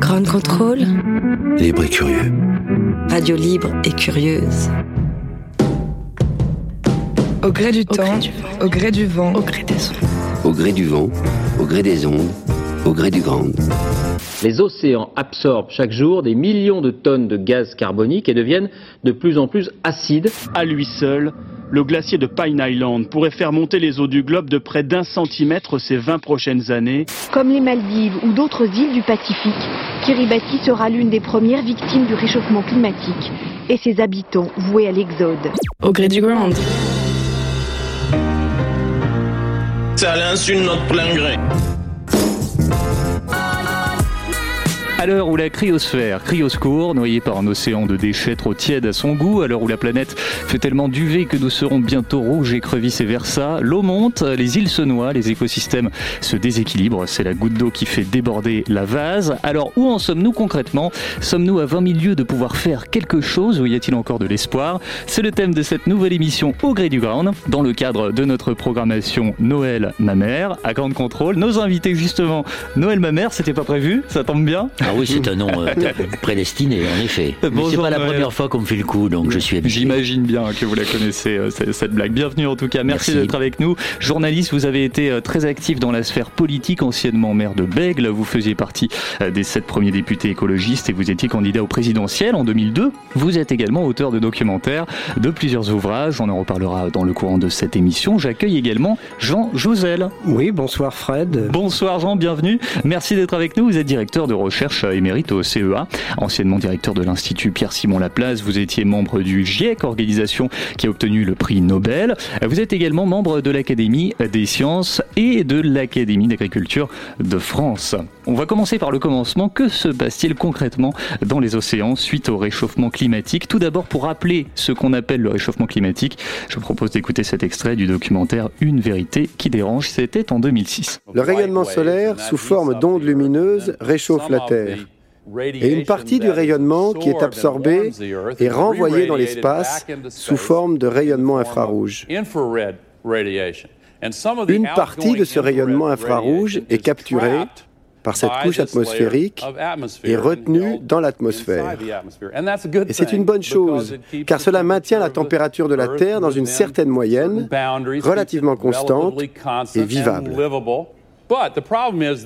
Grand contrôle. Libre et curieux. Radio libre et curieuse. Au gré du temps, au gré du vent, au gré des ondes. Au gré du vent, au gré des ondes, au gré du grand. Les océans absorbent chaque jour des millions de tonnes de gaz carbonique et deviennent de plus en plus acides. À lui seul, le glacier de Pine Island pourrait faire monter les eaux du globe de près d'un centimètre ces 20 prochaines années. Comme les Maldives ou d'autres îles du Pacifique, Kiribati sera l'une des premières victimes du réchauffement climatique et ses habitants voués à l'exode. Au gré du ground. C'est à l'insu de notre plein gré. À l'heure où la cryosphère crie au secours, noyée par un océan de déchets trop tiède à son goût, à l'heure où la planète fait tellement d'UV que nous serons bientôt rouges, écrevisses et versa, l'eau monte, les îles se noient, les écosystèmes se déséquilibrent, c'est la goutte d'eau qui fait déborder la vase. Alors où en sommes-nous concrètement? Sommes-nous à 20 000 lieues de pouvoir faire quelque chose ou y a-t-il encore de l'espoir? C'est le thème de cette nouvelle émission Au gré du Grand, dans le cadre de notre programmation Noël ma mère, à Grande Contrôle. Nos invités justement, Noël ma mère, c'était pas prévu, ça tombe bien Ah oui, c'est un nom euh, prédestiné, en effet. Mais c'est pas la première fois qu'on me fait le coup, donc je suis habitué. J'imagine bien que vous la connaissez, euh, cette blague. Bienvenue en tout cas, merci, Merci. d'être avec nous. Journaliste, vous avez été euh, très actif dans la sphère politique, anciennement maire de Bègle. Vous faisiez partie euh, des sept premiers députés écologistes et vous étiez candidat au présidentiel en 2002. Vous êtes également auteur de documentaires, de plusieurs ouvrages. On en reparlera dans le courant de cette émission. J'accueille également Jean Jouzel. Oui, bonsoir Fred. Bonsoir Jean, bienvenue. Merci d'être avec nous. Vous êtes directeur de recherche émérite au CEA, anciennement directeur de l'Institut Pierre-Simon Laplace. Vous étiez membre du GIEC, organisation qui a obtenu le prix Nobel. Vous êtes également membre de l'Académie des sciences et de l'Académie d'agriculture de France. On va commencer par le commencement. Que se passe-t-il concrètement dans les océans suite au réchauffement climatique? Tout d'abord, pour rappeler ce qu'on appelle le réchauffement climatique, je vous propose d'écouter cet extrait du documentaire Une vérité qui dérange. C'était en 2006. Le rayonnement solaire, sous forme d'ondes lumineuses, réchauffe la Terre. Et une partie du rayonnement qui est absorbée est renvoyée dans l'espace sous forme de rayonnement infrarouge. Une partie de ce rayonnement infrarouge est capturée par cette couche atmosphérique et retenue dans l'atmosphère. Et c'est une bonne chose, car cela maintient la température de la Terre dans une certaine moyenne, relativement constante et vivable.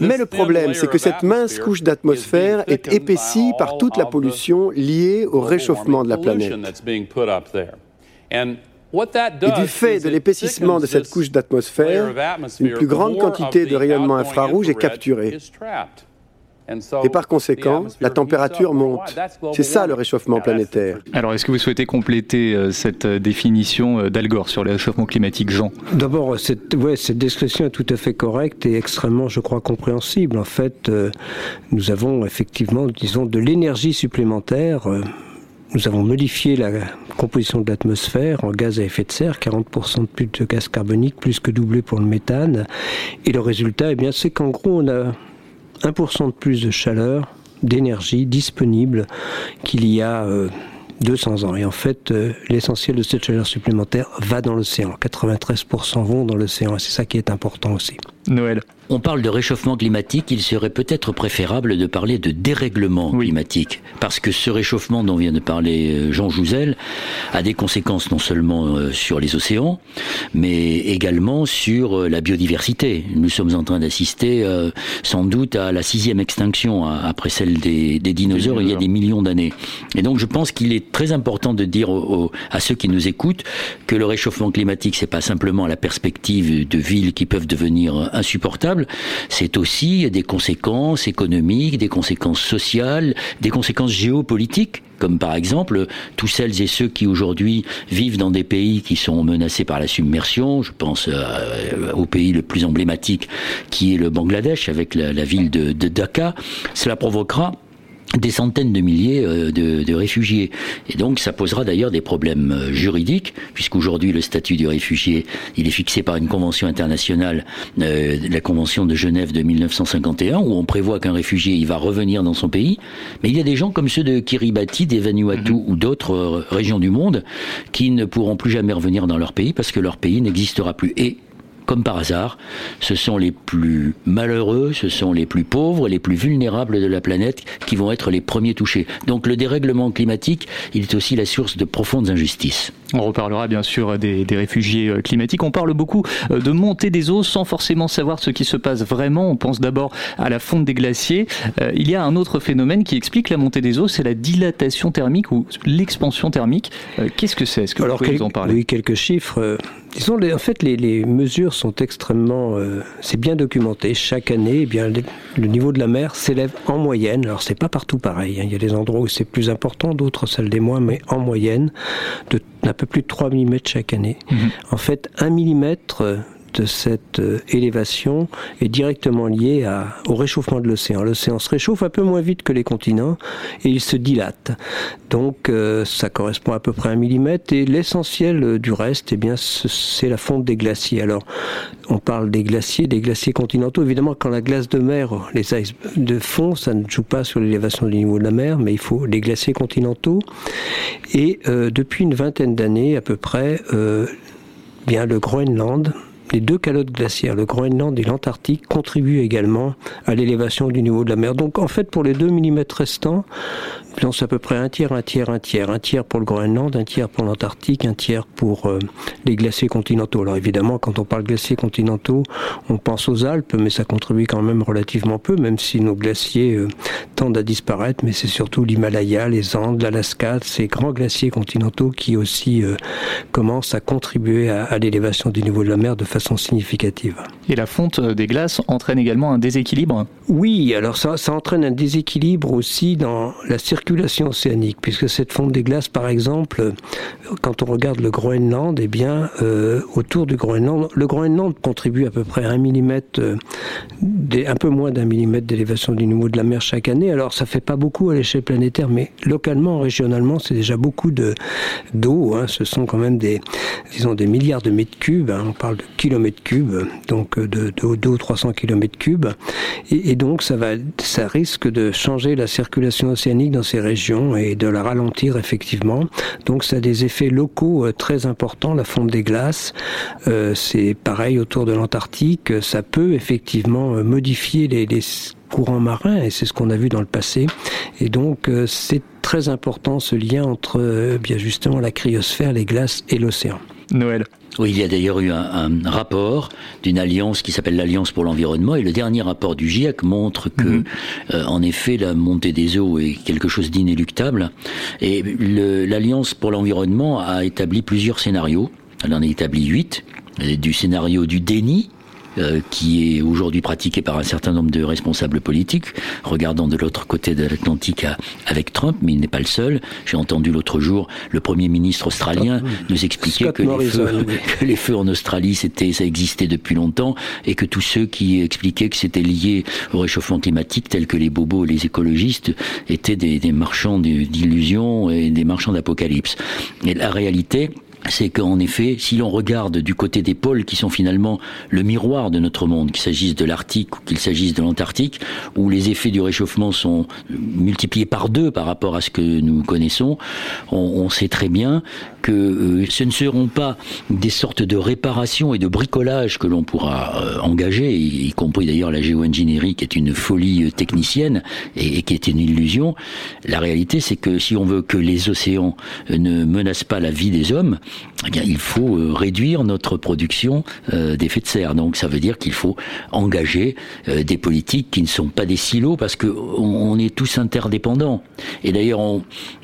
Mais le problème, c'est que cette mince couche d'atmosphère est épaissie par toute la pollution liée au réchauffement de la planète. Et du fait de l'épaississement de cette couche d'atmosphère, une plus grande quantité de rayonnement infrarouge est capturée. Et par conséquent, la température monte. C'est ça le réchauffement planétaire. Alors, est-ce que vous souhaitez compléter euh, cette euh, définition euh, d'Al Gore sur le réchauffement climatique, Jean? D'abord, cette, ouais, cette description est tout à fait correcte et extrêmement, je crois, compréhensible. En fait, euh, nous avons effectivement, disons, de l'énergie supplémentaire. euh, nous avons modifié la composition de l'atmosphère en gaz à effet de serre, 40% de plus de gaz carbonique, plus que doublé pour le méthane. Et le résultat, eh bien, c'est qu'en gros, on a 1% de plus de chaleur, d'énergie disponible qu'il y a euh, 200 ans. Et en fait, euh, l'essentiel de cette chaleur supplémentaire va dans l'océan. 93% vont dans l'océan. Et c'est ça qui est important aussi. Noël. On parle de réchauffement climatique, il serait peut-être préférable de parler de dérèglement climatique, parce que ce réchauffement dont vient de parler euh, Jean Jouzel a des conséquences non seulement euh, sur les océans, mais également sur euh, la biodiversité. Nous sommes en train d'assister euh, sans doute à la sixième extinction après celle des, des dinosaures il y a des millions d'années. Et donc je pense qu'il est très important de dire aux- aux- à ceux qui nous écoutent que le réchauffement climatique, c'est pas simplement la perspective de villes qui peuvent devenir c'est aussi des conséquences économiques, des conséquences sociales, des conséquences géopolitiques comme par exemple tous celles et ceux qui aujourd'hui vivent dans des pays qui sont menacés par la submersion. Je pense euh, au pays le plus emblématique qui est le Bangladesh avec la, ville de, de Dhaka. Cela provoquera des centaines de milliers euh, de, réfugiés. Et donc ça posera d'ailleurs des problèmes euh, juridiques, puisqu'aujourd'hui le statut du réfugié, il est fixé par une convention internationale, euh, la convention de Genève de 1951, où on prévoit qu'un réfugié, il va revenir dans son pays. Mais il y a des gens comme ceux de Kiribati, des Vanuatu mhm. ou d'autres régions du monde qui ne pourront plus jamais revenir dans leur pays parce que leur pays n'existera plus. Et comme par hasard, ce sont les plus malheureux, ce sont les plus pauvres, les plus vulnérables de la planète qui vont être les premiers touchés. Donc le dérèglement climatique, il est aussi la source de profondes injustices. On reparlera bien sûr des, réfugiés euh, climatiques. On parle beaucoup euh, de montée des eaux sans forcément savoir ce qui se passe vraiment. On pense d'abord à la fonte des glaciers. Euh, il y a un autre phénomène qui explique la montée des eaux, c'est la dilatation thermique ou l'expansion thermique. Qu'est-ce que c'est? Est-ce que vous pouvez nous en parler? Oui, quelques chiffres. Disons, en fait, les, mesures sont extrêmement, euh, c'est bien documenté. Chaque année, eh bien, le niveau de la mer s'élève en moyenne. Alors, c'est pas partout pareil. Hein. Il y a des endroits où c'est plus important, d'autres celles des moins, mais en moyenne, de peu plus de 3 mm chaque année. Mhm. En fait, 1 mm cette euh, élévation est directement liée au réchauffement de l'océan. L'océan se réchauffe un peu moins vite que les continents et il se dilate. Donc euh, ça correspond à peu près à un millimètre et l'essentiel euh, du reste, eh bien, c'est la fonte des glaciers. Alors on parle des glaciers, des glaciers continentaux. Évidemment, quand la glace de mer, les ice de fond, ça ne joue pas sur l'élévation du niveau de la mer, mais il faut les glaciers continentaux. Et depuis une vingtaine d'années à peu près, bien le Groenland les deux calottes glaciaires, le Groenland et l'Antarctique, contribuent également à l'élévation du niveau de la mer. Donc en fait, pour les 2 mm restants, c'est à peu près un tiers, un tiers, un tiers. Un tiers pour le Groenland, un tiers pour l'Antarctique, un tiers pour euh, les glaciers continentaux. Alors évidemment, quand on parle glaciers continentaux, on pense aux Alpes, mais ça contribue quand même relativement peu, même si nos glaciers euh, tendent à disparaître. Mais c'est surtout l'Himalaya, les Andes, l'Alaska, ces grands glaciers continentaux qui aussi euh, commencent à contribuer à, à l'élévation du niveau de la mer de façon significative. Et la fonte des glaces entraîne également un déséquilibre? Oui, alors ça, ça entraîne un déséquilibre aussi dans la circulation océanique, puisque cette fonte des glaces, par exemple, quand on regarde le Groenland, eh bien, euh, autour du Groenland, le Groenland contribue à peu près un millimètre, euh, un peu moins d'un millimètre d'élévation du niveau de la mer chaque année. Alors, ça fait pas beaucoup à l'échelle planétaire, mais localement, régionalement, c'est déjà beaucoup de d'eau. Hein. Ce sont quand même des, disons, des milliards de mètres cubes. Hein. On parle de kilomètres cubes, donc de d'eau 300 kilomètres cubes. Et, et donc, ça va, ça risque de changer la circulation océanique dans ces régions et de la ralentir effectivement. Donc ça a des effets locaux euh, très importants, la fonte des glaces. Euh, c'est pareil autour de l'Antarctique. Ça peut effectivement euh, modifier les, courants marins et c'est ce qu'on a vu dans le passé. Et donc c'est très important ce lien entre bien justement la cryosphère, les glaces et l'océan. Noël. Oui, il y a d'ailleurs eu un, rapport d'une alliance qui s'appelle l'Alliance pour l'environnement, et le dernier rapport du GIEC montre que, mhm. euh, en effet, la montée des eaux est quelque chose d'inéluctable. Et l'Alliance pour l'environnement a établi plusieurs scénarios. Elle en a établi huit. Du scénario du déni, euh, qui est aujourd'hui pratiqué par un certain nombre de responsables politiques, regardant de l'autre côté de l'Atlantique avec Trump, mais il n'est pas le seul. J'ai entendu l'autre jour le Premier ministre australien nous expliquer que les, feux, que les, feux, en Australie, c'était, ça existait depuis longtemps, et que tous ceux qui expliquaient que c'était lié au réchauffement climatique, tels que les bobos et les écologistes, étaient des, des marchands d'illusions et des marchands d'apocalypse. Et la réalité, c'est qu'en effet, si l'on regarde du côté des pôles qui sont finalement le miroir de notre monde, qu'il s'agisse de l'Arctique ou qu'il s'agisse de l'Antarctique, où les effets du réchauffement sont multipliés par deux par rapport à ce que nous connaissons, on, sait très bien que euh, ce ne seront pas des sortes de réparations et de bricolage que l'on pourra euh, engager, y, compris d'ailleurs la géo-ingénierie qui est une folie euh, technicienne et, qui est une illusion. La réalité, c'est que si on veut que les océans ne menacent pas la vie des hommes, eh il faut réduire notre production d'effets de serre. Donc, ça veut dire qu'il faut engager des politiques qui ne sont pas des silos parce que on, est tous interdépendants. Et d'ailleurs,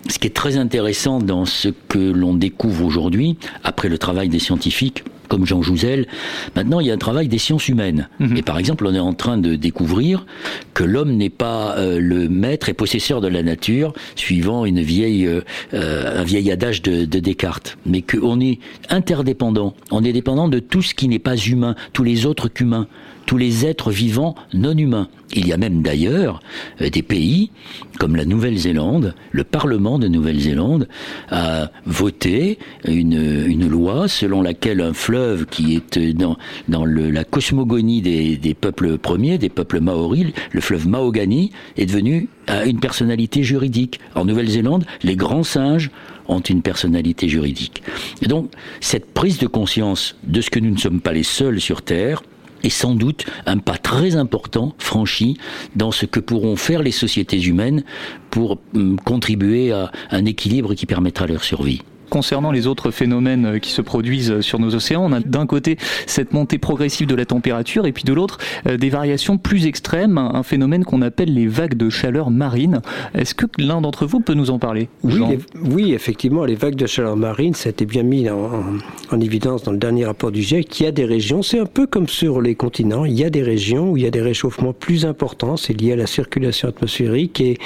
ce qui est très intéressant dans ce que l'on découvre aujourd'hui, après le travail des scientifiques, comme Jean Jouzel. Maintenant, il y a un travail des sciences humaines. Mhm. Et par exemple, on est en train de découvrir que l'homme n'est pas euh, le maître et possesseur de la nature, suivant une vieille, euh, euh, un vieil adage de, de Descartes, mais qu'on est interdépendant. On est dépendant de tout ce qui n'est pas humain, tous les autres qu'humains tous les êtres vivants non humains. Il y a même d'ailleurs euh, des pays comme la Nouvelle-Zélande, le Parlement de Nouvelle-Zélande a voté une, une, loi selon laquelle un fleuve qui est dans, dans le, la cosmogonie des, des, peuples premiers, des peuples maoris, le fleuve Mahogany, est devenu une personnalité juridique. En Nouvelle-Zélande, les grands singes ont une personnalité juridique. Et donc, cette prise de conscience de ce que nous ne sommes pas les seuls sur Terre, est sans doute un pas très important franchi dans ce que pourront faire les sociétés humaines pour hum, contribuer à un équilibre qui permettra leur survie concernant les autres phénomènes euh, qui se produisent euh, sur nos océans, on a d'un côté cette montée progressive de la température et puis de l'autre euh, des variations plus extrêmes, un phénomène qu'on appelle les vagues de chaleur marine. Est-ce que l'un d'entre vous peut nous en parler oui, oui, effectivement, les vagues de chaleur marine, ça a été bien mis en, évidence dans le dernier rapport du GIEC, Il y a des régions, c'est un peu comme sur les continents, il y a des régions où il y a des réchauffements plus importants, c'est lié à la circulation atmosphérique et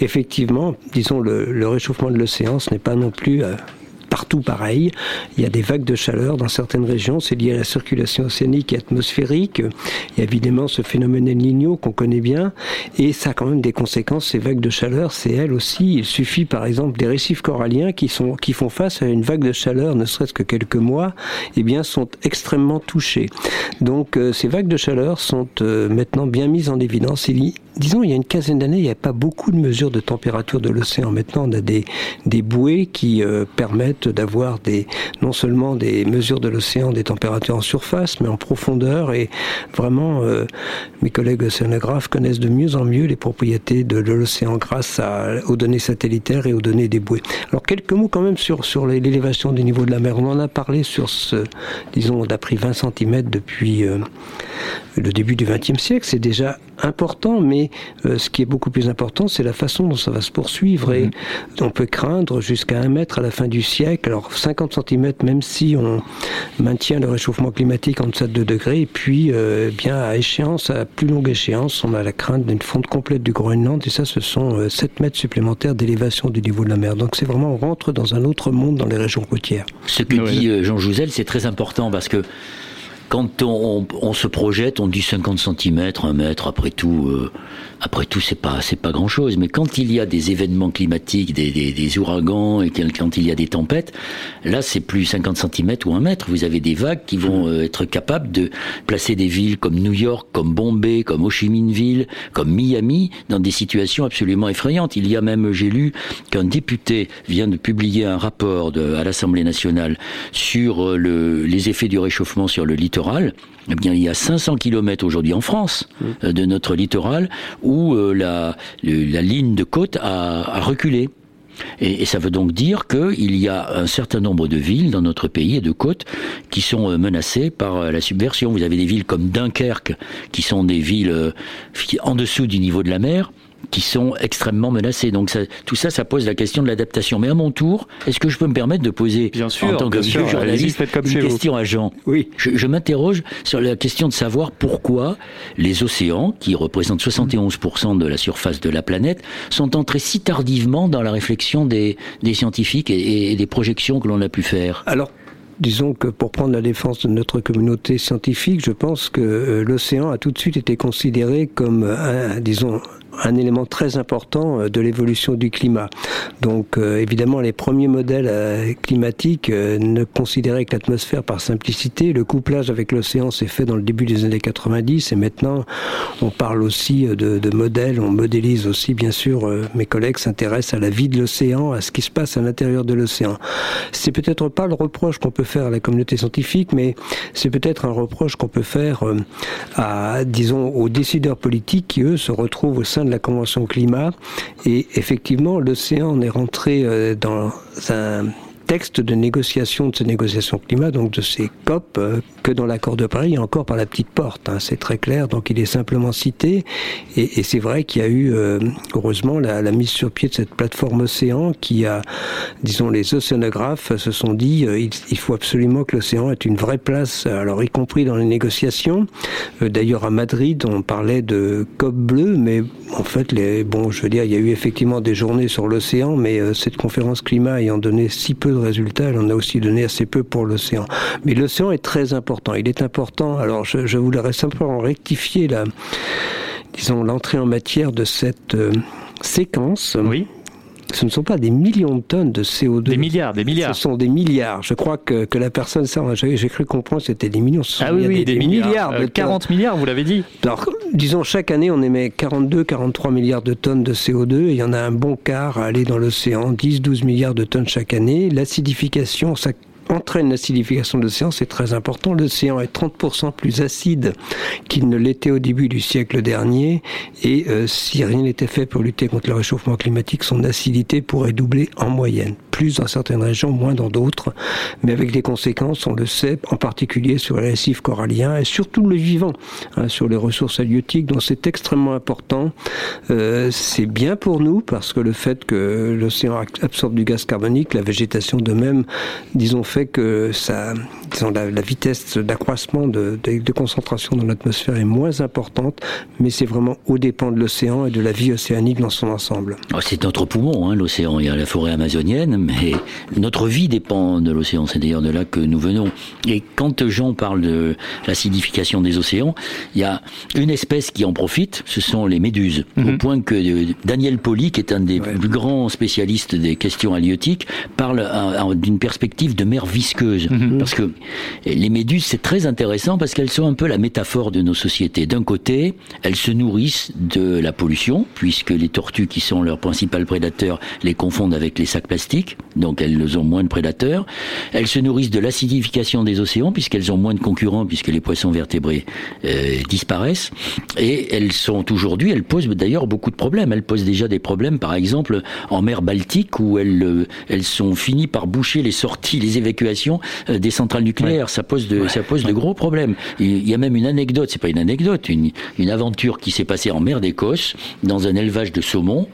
effectivement, disons, le, le réchauffement de l'océan, ce n'est pas non plus partout pareil. Il y a des vagues de chaleur dans certaines régions, c'est lié à la circulation océanique et atmosphérique. Il y a évidemment ce phénomène El qu'on connaît bien, et ça a quand même des conséquences. Ces vagues de chaleur, c'est elles aussi. Il suffit par exemple des récifs coralliens qui sont font face à une vague de chaleur, ne serait-ce que quelques mois, eh bien sont extrêmement touchés. Donc euh, ces vagues de chaleur sont euh, maintenant bien mises en évidence. Disons, il y a une quinzaine d'années, il n'y avait pas beaucoup de mesures de température de l'océan. Maintenant, on a des, des bouées qui euh, permettent d'avoir des, non seulement des mesures de l'océan, des températures en surface, mais en profondeur. Et vraiment, euh, mes collègues océanographes connaissent de mieux en mieux les propriétés de, l'océan grâce aux données satellitaires et aux données des bouées. Alors, quelques mots quand même sur, sur l'élévation du niveau de la mer. On en a parlé sur ce, disons, on a pris 20 cm depuis euh, le début du XXe siècle. C'est déjà important, mais euh, ce qui est beaucoup plus important, c'est la façon dont ça va se poursuivre. Et mhm. on peut craindre jusqu'à un mètre à la fin du siècle. Alors 50 cm, même si on maintient le réchauffement climatique en deçà de 2 degrés. Et puis, euh, bien à échéance, à plus longue échéance, on a la crainte d'une fonte complète du Groenland. Et ça, ce sont 7 euh, mètres supplémentaires d'élévation du niveau de la mer. Donc c'est vraiment, on rentre dans un autre monde dans les régions côtières. Ce que dit Jean Jouzel, c'est très important parce que quand on, se projette, on dit 50 cm, 1 mètre, après tout, euh, après tout, c'est pas, c'est pas grand chose. Mais quand il y a des événements climatiques, des, des, ouragans, et quand il y a des tempêtes, là, c'est plus 50 cm ou 1 mètre. Vous avez des vagues qui vont euh, être capables de placer des villes comme New York, comme Bombay, comme Ho Chi Minh Ville, comme Miami, dans des situations absolument effrayantes. Il y a même, j'ai lu, qu'un député vient de publier un rapport à l'Assemblée nationale sur euh, le, les effets du réchauffement sur le littoral eh bien, il y a 500 kilomètres aujourd'hui en France euh, de notre littoral où euh, la, la ligne de côte a, a reculé. Et, et, ça veut donc dire qu'il y a un certain nombre de villes dans notre pays et de côtes qui sont euh, menacées par la subversion. Vous avez des villes comme Dunkerque, qui sont des villes en dessous du niveau de la mer, qui sont extrêmement menacés. Donc ça, tout ça, ça pose la question de l'adaptation. Mais à mon tour, est-ce que je peux me permettre de poser, bien sûr, en tant que vieux journaliste, une question à Jean Oui. Je, je m'interroge sur la question de savoir pourquoi les océans, qui représentent 71% de la surface de la planète, sont entrés si tardivement dans la réflexion des, des scientifiques et, et des projections que l'on a pu faire. Alors, disons que pour prendre la défense de notre communauté scientifique, je pense que euh, l'océan a tout de suite été considéré comme, un, disons, un élément très important euh, de l'évolution du climat. Donc euh, évidemment, les premiers modèles climatiques ne considéraient que l'atmosphère par simplicité. Le couplage avec l'océan s'est fait dans le début des années 90 et maintenant on parle aussi de, de modèles, on modélise aussi bien sûr, mes collègues s'intéressent à la vie de l'océan, à ce qui se passe à l'intérieur de l'océan. C'est peut-être pas le reproche qu'on peut faire à la communauté scientifique, mais c'est peut-être un reproche qu'on peut faire à, disons, aux décideurs politiques qui, eux, se retrouvent au sein de la Convention climat. Et effectivement, l'océan est rentré euh, dans un texte de négociation de ces négociations climat, donc de ces COP, euh, que dans l'accord de Paris, encore par la petite porte. Hein, c'est très clair, donc il est simplement cité. Et, c'est vrai qu'il y a eu, euh, heureusement, la, mise sur pied de cette plateforme Océan qui a, disons, les océanographes se sont dit, euh, il, faut absolument que l'océan ait une vraie place, alors y compris dans les négociations. D'ailleurs, à Madrid, on parlait de COP bleu, mais en fait, les, bon, je veux dire, il y a eu effectivement des journées sur l'océan, mais cette conférence climat ayant donné si peu de résultats, elle en a aussi donné assez peu pour l'océan. Mais l'océan est très important. Il est important. Alors, je, je voudrais simplement rectifier la, disons, l'entrée en matière de cette euh, séquence. Oui ce ne sont pas des millions de tonnes de CO2. Des milliards, des milliards. Ce sont des milliards. Je crois que, que la personne, ça, j'ai cru comprendre, c'était des millions. ah oui, oui, des, des, milliards. milliards de euh, 40 milliards, vous l'avez dit. Alors, disons, chaque année, on émet 42, 43 milliards de tonnes de CO2 et il y en a un bon quart à aller dans l'océan, 10, 12 milliards de tonnes chaque année. L'acidification, ça entraîne l'acidification de l'océan, c'est très important. L'océan est 30% plus acide qu'il ne l'était au début du siècle dernier, et euh, si rien n'était fait pour lutter contre le réchauffement climatique, son acidité pourrait doubler en moyenne. Plus dans certaines régions, moins dans d'autres, mais avec des conséquences, on le sait, en particulier sur les récifs coralliens et surtout le vivant, hein, sur les ressources halieutiques, donc c'est extrêmement important. Euh, c'est bien pour nous parce que le fait que l'océan absorbe du gaz carbonique, la végétation de même, disons, fait que ça, disons, la, la vitesse d'accroissement de, de, de, concentration dans l'atmosphère est moins importante, mais c'est vraiment au dépend de l'océan et de la vie océanique dans son ensemble. Oh, c'est notre poumon, hein, l'océan. Il y a la forêt amazonienne, mais notre vie dépend de l'océan. C'est d'ailleurs de là que nous venons. Et quand Jean parle de l'acidification des océans, il y a une espèce qui en profite, ce sont les méduses. Mm -hmm. Au point que Daniel Poli, qui est un des ouais. plus grands spécialistes des questions halieutiques, parle d'une perspective de mer visqueuse. Mm -hmm. Parce que les méduses, c'est très intéressant parce qu'elles sont un peu la métaphore de nos sociétés. D'un côté, elles se nourrissent de la pollution, puisque les tortues, qui sont leurs principal prédateurs, les confondent avec les sacs plastiques, donc elles ont moins de prédateurs. Elles se nourrissent de l'acidification des océans, puisqu'elles ont moins de concurrents, puisque les poissons vertébrés euh, disparaissent. Et elles sont aujourd'hui, elles posent d'ailleurs beaucoup de problèmes. Elles posent déjà des problèmes, par exemple, en mer Baltique, où elles, euh, elles sont finies par boucher les sorties, les évacuations euh, des centrales nucléaires. Ouais. Ça pose de, ouais. ça pose ouais. de gros problèmes. Il y a même une anecdote, c'est pas une anecdote, une, une aventure qui s'est passée en mer d'Écosse, dans un élevage de saumon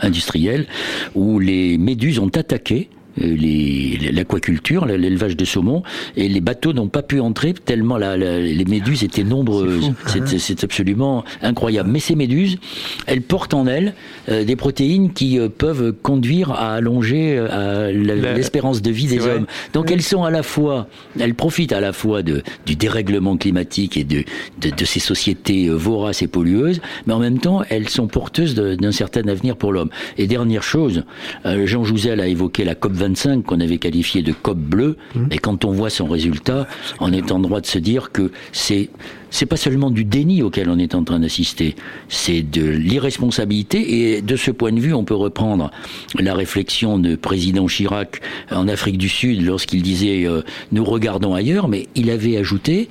industriel, où les méduses ont attaqué l'aquaculture, l'élevage de saumon, et les bateaux n'ont pas pu entrer tellement la, la, les méduses étaient nombreuses. C'est absolument incroyable. Mais ces méduses, elles portent en elles euh, des protéines qui euh, peuvent conduire à allonger euh, l'espérance de vie des hommes. Donc oui. elles sont à la fois, elles profitent à la fois de, du dérèglement climatique et de, de, de, ces sociétés voraces et pollueuses, mais en même temps, elles sont porteuses d'un certain avenir pour l'homme. Et dernière chose, Jean Jouzel a évoqué la COP 25 qu'on avait qualifié de COP bleu, mmh. et quand on voit son résultat, on est en droit de se dire que c'est c'est pas seulement du déni auquel on est en train d'assister, c'est de l'irresponsabilité et de ce point de vue, on peut reprendre la réflexion de président Chirac en Afrique du Sud lorsqu'il disait euh, nous regardons ailleurs, mais il avait ajouté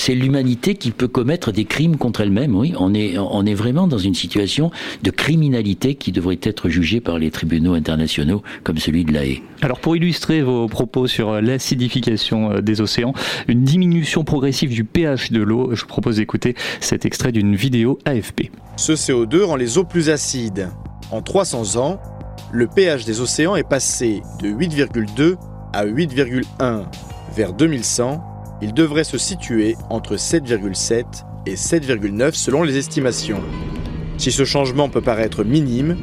c'est l'humanité qui peut commettre des crimes contre elle-même. Oui, on est, on est vraiment dans une situation de criminalité qui devrait être jugée par les tribunaux internationaux comme celui de la Haye. Alors pour illustrer vos propos sur l'acidification des océans, une diminution progressive du pH de l'eau, je vous propose d'écouter cet extrait d'une vidéo AFP. Ce CO2 rend les eaux plus acides. En 300 ans, le pH des océans est passé de 8,2 à 8,1. Vers 2100, il devrait se situer entre 7,7 et 7,9 selon les estimations. Si ce changement peut paraître minime,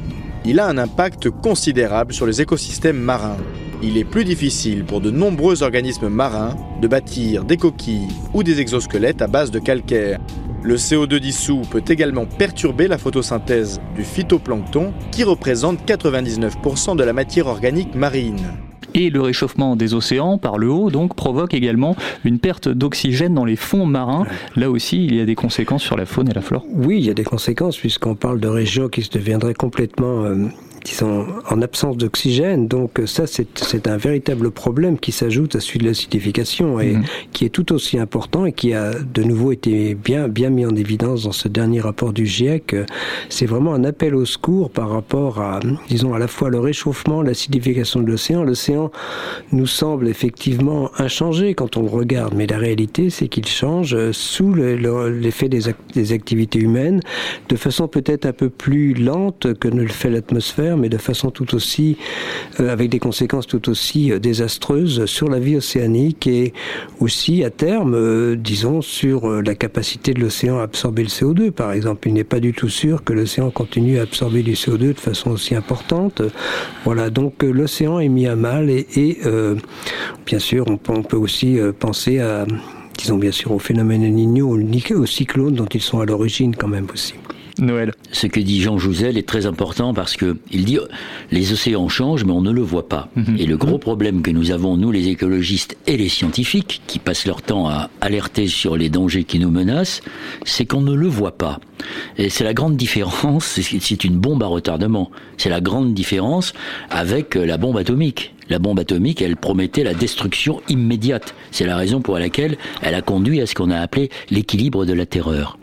il a un impact considérable sur les écosystèmes marins. Il est plus difficile pour de nombreux organismes marins de bâtir des coquilles ou des exosquelettes à base de calcaire. Le CO2 dissous peut également perturber la photosynthèse du phytoplancton qui représente 99% de la matière organique marine. Et le réchauffement des océans par le haut donc provoque également une perte d'oxygène dans les fonds marins. Là aussi, il y a des conséquences sur la faune et la flore. Oui, il y a des conséquences puisqu'on parle de régions qui se deviendraient complètement euh, disons, en absence d'oxygène. Donc ça, c'est un véritable problème qui s'ajoute à celui de l'acidification et mhm. qui est tout aussi important et qui a de nouveau été bien, bien mis en évidence dans ce dernier rapport du GIEC. C'est vraiment un appel au secours par rapport à, disons, à la fois le réchauffement, l'acidification de l'océan. L'océan nous semble effectivement inchangé quand on le regarde, mais la réalité, c'est qu'il change sous l'effet des, des activités humaines de façon peut-être un peu plus lente que ne le fait l'atmosphère, mais de façon tout aussi, euh, avec des conséquences tout aussi euh, désastreuses sur la vie océanique et aussi à terme, euh, disons, sur la capacité de l'océan à absorber le CO2, par exemple. Il n'est pas du tout sûr que l'océan continue à absorber du CO2 de façon aussi importante. Voilà, donc l'océan est mis à mal et, bien sûr, on, peut aussi penser à disons bien sûr au phénomène El au cyclone dont ils sont à l'origine quand même aussi. Noël. Ce que dit Jean Jouzel est très important parce que il dit les océans changent mais on ne le voit pas. Mhm. Et le gros problème que nous avons nous les écologistes et les scientifiques qui passent leur temps à alerter sur les dangers qui nous menacent, c'est qu'on ne le voit pas. Et c'est la grande différence, c'est une bombe à retardement. C'est la grande différence avec la bombe atomique. La bombe atomique, elle promettait la destruction immédiate. C'est la raison pour laquelle elle a conduit à ce qu'on a appelé l'équilibre de la terreur.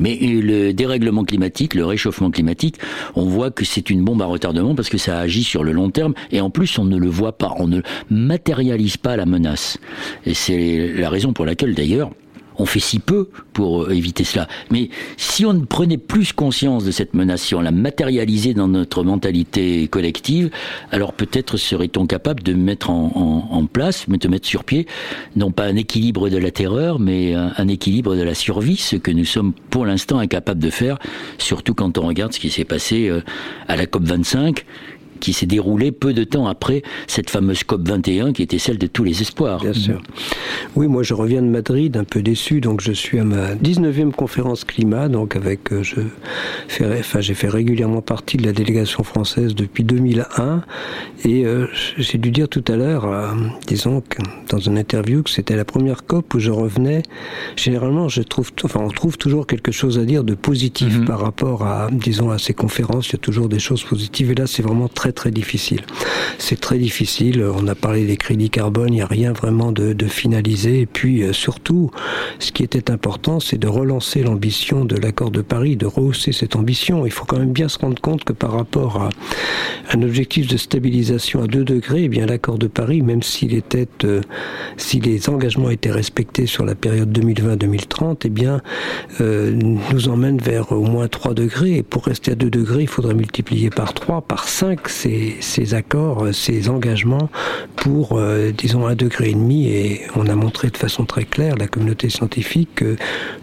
Mais le dérèglement climatique, le réchauffement climatique, on voit que c'est une bombe à retardement parce que ça agit sur le long terme et en plus on ne le voit pas, on ne matérialise pas la menace. Et c'est la raison pour laquelle d'ailleurs on fait si peu pour euh, éviter cela. Mais si on prenait plus conscience de cette menace, si on la matérialisait dans notre mentalité collective, alors peut-être serait-on capable de mettre en, place, de mettre sur pied, non pas un équilibre de la terreur, mais un, un équilibre de la survie, ce que nous sommes pour l'instant incapables de faire, surtout quand on regarde ce qui s'est passé euh, à la COP 25 qui s'est déroulée peu de temps après cette fameuse COP 21 qui était celle de tous les espoirs. Bien sûr. Oui, moi je reviens de Madrid un peu déçu, donc je suis à ma 19e conférence climat, donc avec euh, je fais, enfin j'ai fait régulièrement partie de la délégation française depuis 2001 et euh, j'ai dû dire tout à l'heure, euh, disons que dans une interview que c'était la première COP où je revenais. Généralement, je trouve, enfin on trouve toujours quelque chose à dire de positif mhm. par rapport à, disons, à ces conférences. Il y a toujours des choses positives et là c'est vraiment très très difficile. C'est très difficile. On a parlé des crédits carbone, il n'y a rien vraiment de, finalisé. Et puis euh, surtout, ce qui était important, c'est de relancer l'ambition de l'accord de Paris, de rehausser cette ambition. Il faut quand même bien se rendre compte que par rapport à un objectif de stabilisation à 2 degrés, eh bien l'accord de Paris, même s'il était, euh, si les engagements étaient respectés sur la période 2020-2030, eh bien euh, nous emmène vers au moins 3 degrés. Et pour rester à 2 degrés, il faudrait multiplier par 3, par 5 ces, accords, ces engagements pour, euh, disons, un degré et demi. Et on a montré de façon très claire, la communauté scientifique, que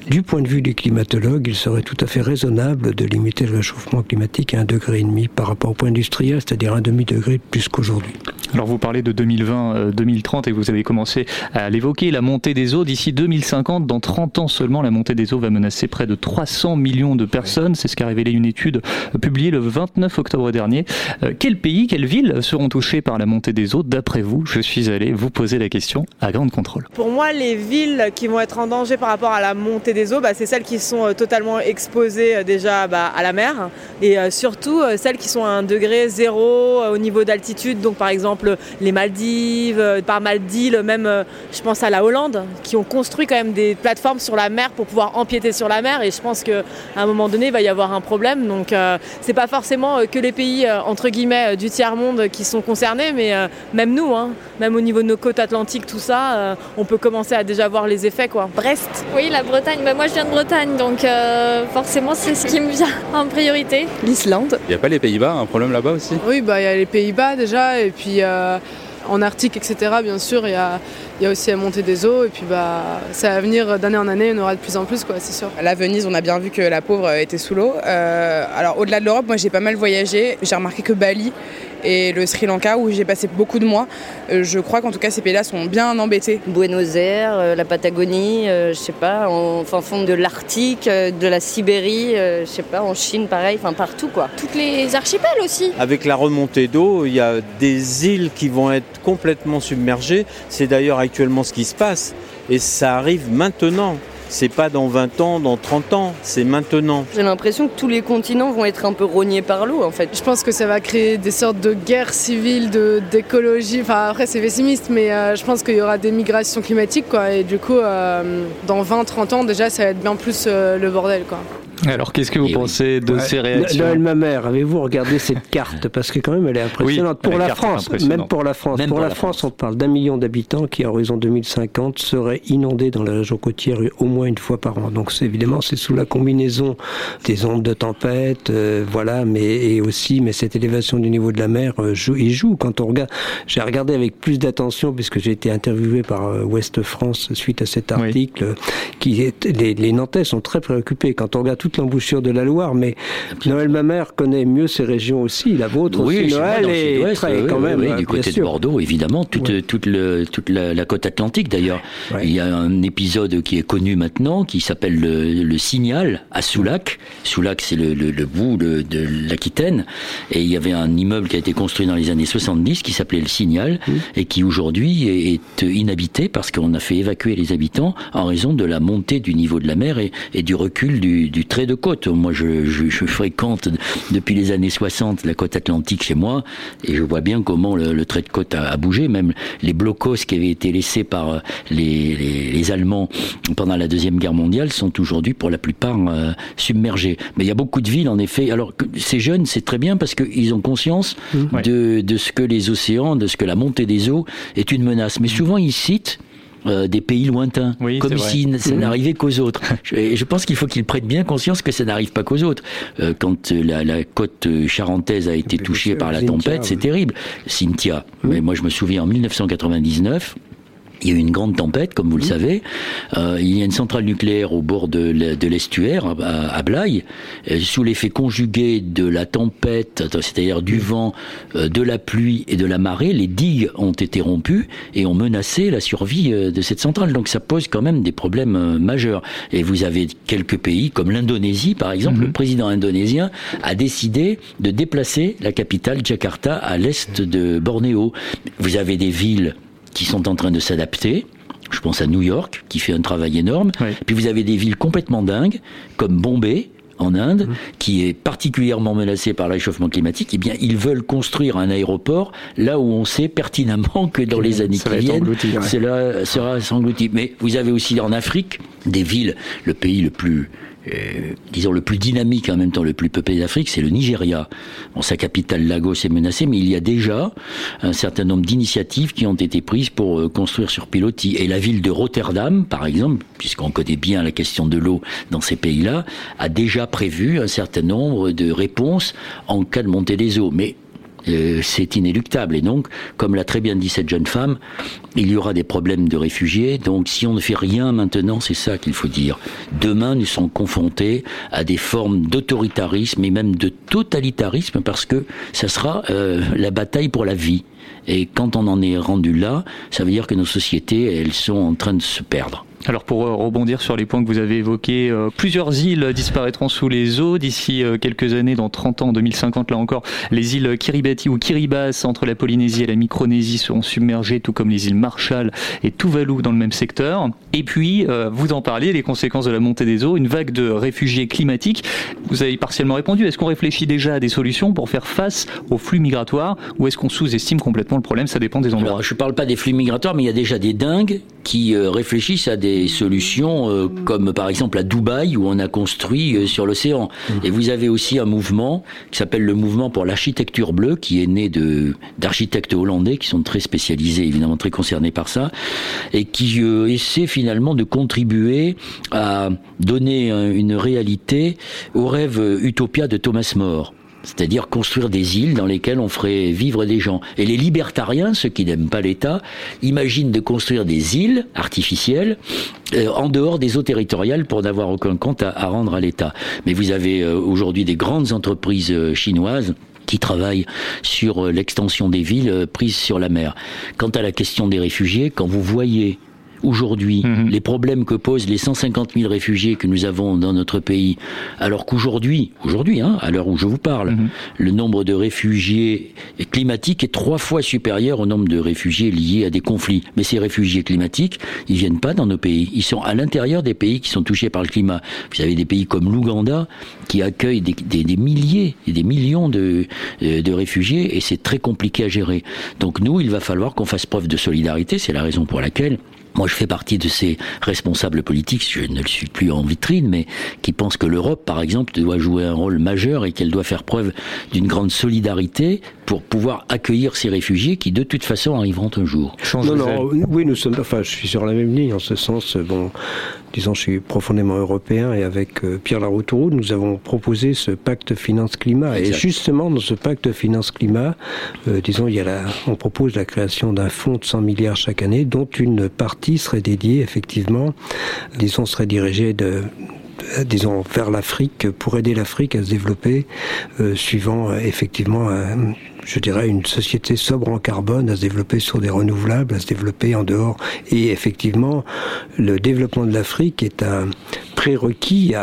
du point de vue des climatologues, il serait tout à fait raisonnable de limiter le réchauffement climatique à un degré et demi par rapport au point industriel, c'est-à-dire un demi-degré plus qu'aujourd'hui. Alors vous parlez de 2020-2030 euh, et vous avez commencé à l'évoquer, la montée des eaux d'ici 2050. Dans 30 ans seulement, la montée des eaux va menacer près de 300 millions de personnes. C'est ce qu'a révélé une étude publiée le 29 octobre dernier. Euh, quels pays, quelles villes seront touchées par la montée des eaux D'après vous, je suis allé vous poser la question à Grande Contrôle. Pour moi, les villes qui vont être en danger par rapport à la montée des eaux, bah, c'est celles qui sont euh, totalement exposées déjà bah, à la mer et surtout celles qui sont à un degré zéro au niveau d'altitude. Donc par exemple les Maldives, euh, pas mal d'îles, même euh, je pense à la Hollande, qui ont construit quand même des plateformes sur la mer pour pouvoir empiéter sur la mer. Et je pense qu'à un moment donné, il va y avoir un problème. Donc euh, c'est pas forcément que les pays entre guillemets du tiers monde qui sont concernés, mais même nous, hein, même au niveau de nos côtes atlantiques, tout ça, on peut commencer à déjà voir les effets quoi. Brest. Oui, la Bretagne. Bah, moi, je viens de Bretagne, donc forcément, c'est ce qui me vient en priorité. L'Islande. Il n'y a pas les Pays-Bas, un problème là-bas aussi? Oui, bah il y a les Pays-Bas déjà, et puis euh, en Arctique, etc., bien sûr, il y a, aussi la montée des eaux. Et puis, bah, ça va venir d'année en année, il y en aura de plus en plus, quoi, c'est sûr. La Venise, on a bien vu que la pauvre était sous l'eau. Euh, alors, au-delà de l'Europe, moi, j'ai pas mal voyagé. J'ai remarqué que Bali et le Sri Lanka où j'ai passé beaucoup de mois. Euh, je crois qu'en tout cas ces pays-là sont bien embêtés. Buenos Aires, euh, la Patagonie, euh, je sais pas, en fin fond de l'Arctique, de la Sibérie, je sais pas, en Chine pareil, enfin partout quoi. Toutes les archipels aussi. Avec la remontée d'eau, il y a des îles qui vont être complètement submergées. C'est d'ailleurs actuellement ce qui se passe et ça arrive maintenant. c'est pas dans 20 ans, dans 30 ans, c'est maintenant. J'ai l'impression que tous les continents vont être un peu rognés par l'eau en fait. Je pense que ça va créer des sortes de guerres civiles, d'écologie. Enfin après c'est pessimiste, mais euh, je pense qu'il y aura des migrations climatiques quoi. Et du coup, euh, dans 20-30 ans déjà, ça va être bien plus euh, le bordel quoi. Alors, qu'est-ce que vous pensez de ces réactions Noël, ma mère, avez-vous regardé cette carte Parce que quand même, elle est impressionnante. pour la France, même pour la France. pour, la, France, on parle d'un million d'habitants qui, à horizon 2050, seraient inondés dans la région côtière au moins une fois par an. Donc, évidemment, c'est sous la combinaison des ondes de tempête, euh, voilà, mais et aussi, mais cette élévation du niveau de la mer euh, joue, il joue. Quand on regarde, j'ai regardé avec plus d'attention puisque j'ai été interviewé par euh, Ouest France suite à cet article, qui est, les, les Nantais sont très préoccupés quand on regarde toute l'embouchure de la Loire, mais Noël ma mère connaît mieux ces régions aussi, la vôtre oui, aussi, Noël, et très, quand même. Oui, du côté de Bordeaux, évidemment, toute, toute, le, toute la, côte atlantique. D'ailleurs. Il y a un épisode qui est connu maintenant, qui s'appelle le, Signal, à Soulac. Soulac, c'est le, le, bout de, de l'Aquitaine, et il y avait un immeuble qui a été construit dans les années 70 qui s'appelait le Signal, et qui aujourd'hui est inhabité parce qu'on a fait évacuer les habitants en raison de la montée du niveau de la mer et, et du recul du, du de côte. Moi, je, je, fréquente depuis les années 60 la côte atlantique chez moi, et je vois bien comment le, trait de côte a, bougé. Même les blocos qui avaient été laissés par les, les, Allemands pendant la Deuxième Guerre mondiale sont aujourd'hui, pour la plupart, euh, submergés. Mais il y a beaucoup de villes, en effet. Alors, ces jeunes, c'est très bien parce qu'ils ont conscience mmh. de, de ce que les océans, de ce que la montée des eaux est une menace. Mais souvent, ils citent euh, des pays lointains, comme si ça mmh. n'arrivait qu'aux autres. Je, je pense qu'il faut qu'ils prennent bien conscience que ça n'arrive pas qu'aux autres. Euh, quand la, la, côte charentaise a été touchée par la tempête, c'est terrible. Cynthia, mmh. mais moi je me souviens en 1999, il y a eu une grande tempête, comme vous le savez. Euh, il y a une centrale nucléaire au bord de l'estuaire, à, Blaye. sous l'effet conjugué de la tempête, c'est-à-dire du vent, euh, de la pluie et de la marée, les digues ont été rompues et ont menacé la survie euh, de cette centrale. Donc ça pose quand même des problèmes majeurs. Et vous avez quelques pays, comme l'Indonésie par exemple, le mhm. président indonésien a décidé de déplacer la capitale Jakarta à l'est de Bornéo. Vous avez des villes qui sont en train de s'adapter. Je pense à New York, qui fait un travail énorme. Puis vous avez des villes complètement dingues, comme Bombay, en Inde, mmh. qui est particulièrement menacée par le réchauffement climatique, eh bien, ils veulent construire un aéroport là où on sait pertinemment que dans les années qui viennent, cela sera englouti. Mais vous avez aussi en Afrique des villes, le pays le plus disons, le plus dynamique en même temps le plus peuplé d'Afrique, c'est le Nigeria. Bon, sa capitale Lagos est menacée, mais il y a déjà un certain nombre d'initiatives qui ont été prises pour euh, construire sur pilotis. Et la ville de Rotterdam, par exemple, puisqu'on connaît bien la question de l'eau dans ces pays-là, a déjà prévu un certain nombre de réponses en cas de montée des eaux. Mais euh, c'est inéluctable. Et donc, comme l'a très bien dit cette jeune femme, il y aura des problèmes de réfugiés. Donc, si on ne fait rien maintenant, c'est ça qu'il faut dire. Demain, nous sommes confrontés à des formes d'autoritarisme et même de totalitarisme parce que ça sera euh, la bataille pour la vie. Et quand on en est rendu là, ça veut dire que nos sociétés, elles sont en train de se perdre. Alors pour euh, rebondir sur les points que vous avez évoqués, euh, plusieurs îles disparaîtront sous les eaux d'ici euh, quelques années, dans 30 ans, 2050 là encore. Les îles Kiribati ou Kiribati entre la Polynésie et la Micronésie seront submergées, tout comme les îles Marshall et Tuvalu dans le même secteur. Et puis, vous en parliez, les conséquences de la montée des eaux, une vague de réfugiés climatiques. Vous avez partiellement répondu. Est-ce qu'on réfléchit déjà à des solutions pour faire face aux flux migratoires ou est-ce qu'on sous-estime complètement le problème? Ça dépend des endroits. Alors, je ne parle pas des flux migratoires, mais il y a déjà des dingues qui réfléchissent à solutions euh, comme par exemple à Dubaï où on a construit euh, sur l'océan. Et vous avez aussi un mouvement qui s'appelle le mouvement pour l'architecture bleue qui est né d'architectes hollandais qui sont très spécialisés évidemment très concernés par ça et qui euh, essaie finalement de contribuer à donner une réalité au rêve Utopia de Thomas More c'est-à-dire construire des îles dans lesquelles on ferait vivre des gens. Et les libertariens, ceux qui n'aiment pas l'État, imaginent de construire des îles artificielles euh, en dehors des eaux territoriales pour n'avoir aucun compte à, rendre à l'État. Mais vous avez euh, aujourd'hui des grandes entreprises euh, chinoises qui travaillent sur l'extension des villes prises sur la mer. Quant à la question des réfugiés, quand vous voyez aujourd'hui Mhm. les problèmes que posent les 150 000 réfugiés que nous avons dans notre pays, alors qu'aujourd'hui, aujourd'hui, hein, à l'heure où je vous parle, Mhm. le nombre de réfugiés climatiques est trois fois supérieur au nombre de réfugiés liés à des conflits. Mais ces réfugiés climatiques, ils viennent pas dans nos pays. Ils sont à l'intérieur des pays qui sont touchés par le climat. Vous avez des pays comme l'Ouganda qui accueillent des, des- des milliers et des millions de, euh, de réfugiés et c'est très compliqué à gérer. Donc nous, il va falloir qu'on fasse preuve de solidarité. C'est la raison pour laquelle moi, je fais partie de ces responsables politiques, je ne le suis plus en vitrine, mais qui pensent que l'Europe, par exemple, doit jouer un rôle majeur et qu'elle doit faire preuve d'une grande solidarité pour pouvoir accueillir ces réfugiés qui, de toute façon, arriveront un jour. Non, non, oui, nous sommes, enfin, je suis sur la même ligne en ce sens. Bon, disons, je suis profondément européen et avec euh, Pierre Laroutourou, nous avons proposé ce pacte finance-climat. Et justement, dans ce pacte finance-climat, euh, disons, il y a la, on propose la création d'un fonds de 100 milliards chaque année, dont une partie serait dédiée, effectivement, disons, serait dirigée de disons vers l'Afrique pour aider l'Afrique à se développer euh, suivant euh, effectivement je dirais une société sobre en carbone à se développer sur des renouvelables à se développer en dehors. Et effectivement le développement de l'Afrique est un prérequis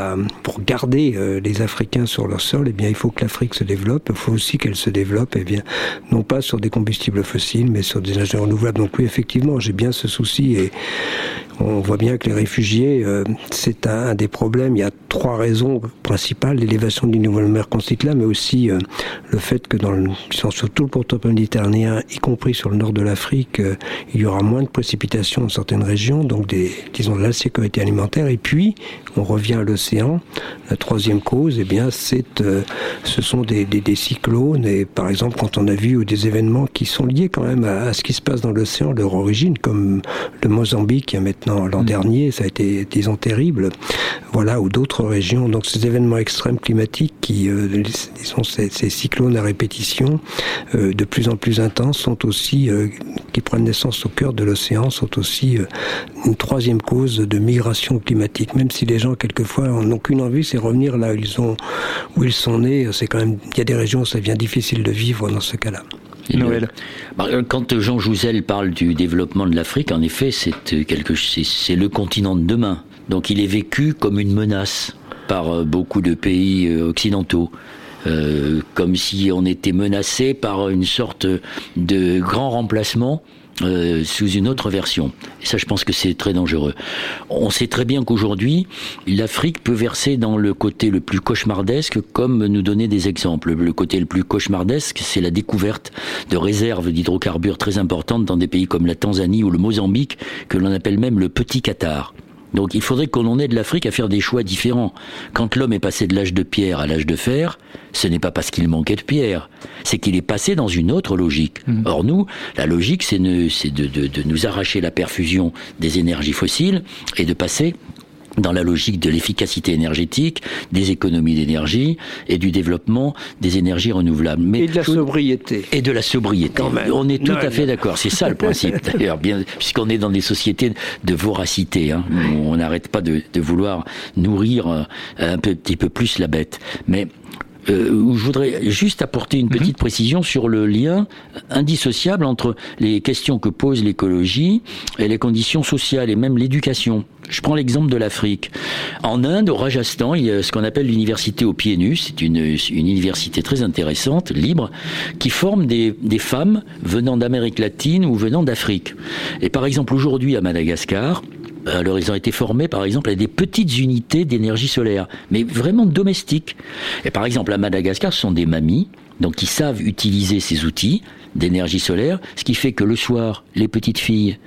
pour garder euh, les Africains sur leur sol. Eh bien il faut que l'Afrique se développe. Il faut aussi qu'elle se développe eh bien non pas sur des combustibles fossiles mais sur des énergies renouvelables. Donc oui effectivement j'ai bien ce souci et on voit bien que les réfugiés, euh, c'est un, des problèmes. Il y a trois raisons principales l'élévation du niveau de mer Constantine, mais aussi euh, le fait que dans le, sur tout le pourtour méditerranéen, y compris sur le nord de l'Afrique, euh, il y aura moins de précipitations dans certaines régions, donc des, disons, de l'insécurité alimentaire. Et puis, on revient à l'océan. La troisième cause, eh bien, c'est, ce sont des, cyclones. Et par exemple, quand on a vu euh, des événements qui sont liés quand même à, ce qui se passe dans l'océan, leur origine, comme le Mozambique, y a maintenant l'an dernier, ça a été, disons, terrible. Voilà, ou d'autres régions. Donc, ces événements extrêmes climatiques qui, euh, disons, ces, ces cyclones à répétition, euh, de plus en plus intenses, sont aussi, euh, qui prennent naissance au cœur de l'océan, sont aussi euh, une troisième cause de migration climatique. Même si les gens, quelquefois, n'ont qu'une envie, c'est revenir là où ils, ont, où ils sont nés. C'est quand même, il y a des régions où ça devient difficile de vivre dans ce cas-là. Et le- Bah, Quand Jean Jouzel parle du développement de l'Afrique, en effet, c'est quelque, c'est le continent de demain. Donc il est vécu comme une menace par euh, beaucoup de pays euh, occidentaux. Euh, comme si on était menacé par une sorte de grand remplacement euh, sous une autre version. Ça, je pense que c'est très dangereux. On sait très bien qu'aujourd'hui, l'Afrique peut verser dans le côté le plus cauchemardesque, comme nous donner des exemples. Le côté le plus cauchemardesque, c'est la découverte de réserves d'hydrocarbures très importantes dans des pays comme la Tanzanie ou le Mozambique, que l'on appelle même le petit Qatar. Donc il faudrait qu'on en aide l'Afrique à faire des choix différents. Quand l'homme est passé de l'âge de pierre à l'âge de fer, ce n'est pas parce qu'il manquait de pierre, c'est qu'il est passé dans une autre logique. Or nous, la logique, c'est ne- c'est de, de- de nous arracher la perfusion des énergies fossiles et de passer dans la logique de l'efficacité énergétique, des économies d'énergie et du développement des énergies renouvelables. Mais Et de la tout- sobriété. et de la sobriété. On est tout Non, à fait d'accord. C'est ça le principe d'ailleurs, bien puisqu'on est dans des sociétés de voracité. Hein. On n'arrête pas de, de vouloir nourrir euh, un petit peu plus la bête. Mais où je voudrais juste apporter une petite précision sur le lien indissociable entre les questions que pose l'écologie et les conditions sociales et même l'éducation. Je prends l'exemple de l'Afrique. En Inde, au Rajasthan, il y a ce qu'on appelle l'université aux pieds nus. C'est une, une université très intéressante, libre, qui forme des, des femmes venant d'Amérique latine ou venant d'Afrique. Et par exemple, aujourd'hui à Madagascar, alors ils ont été formés par exemple à des petites unités d'énergie solaire, mais vraiment domestiques. Et par exemple à Madagascar, ce sont des mamies, donc qui savent utiliser ces outils d'énergie solaire, ce qui fait que le soir, les petites filles,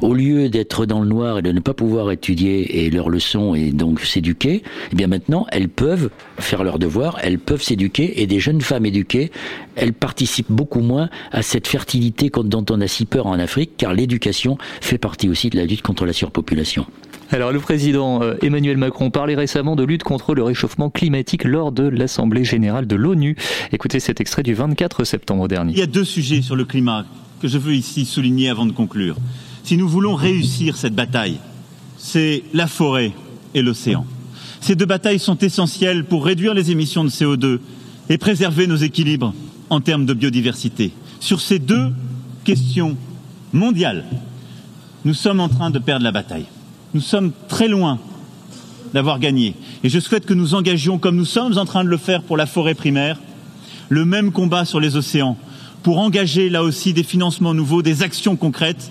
au lieu d'être dans le noir et de ne pas pouvoir étudier et leurs leçons et donc s'éduquer, eh bien maintenant elles peuvent faire leurs devoirs, elles peuvent s'éduquer et des jeunes femmes éduquées, elles participent beaucoup moins à cette fertilité dont on a si peur en Afrique, car l'éducation fait partie aussi de la lutte contre la surpopulation. Alors le président euh, Emmanuel Macron parlait récemment de lutte contre le réchauffement climatique lors de l'Assemblée générale de l'ONU. Écoutez cet extrait du 24 septembre dernier. Il y a deux sujets sur le climat que je veux ici souligner avant de conclure. Si nous voulons réussir cette bataille, c'est la forêt et l'océan. Ces deux batailles sont essentielles pour réduire les émissions de CO2 et préserver nos équilibres en termes de biodiversité. Sur ces deux questions mondiales, nous sommes en train de perdre la bataille. Nous sommes très loin d'avoir gagné. Et je souhaite que nous engagions, comme nous sommes en train de le faire pour la forêt primaire, le même combat sur les océans, pour engager là aussi des financements nouveaux, des actions concrètes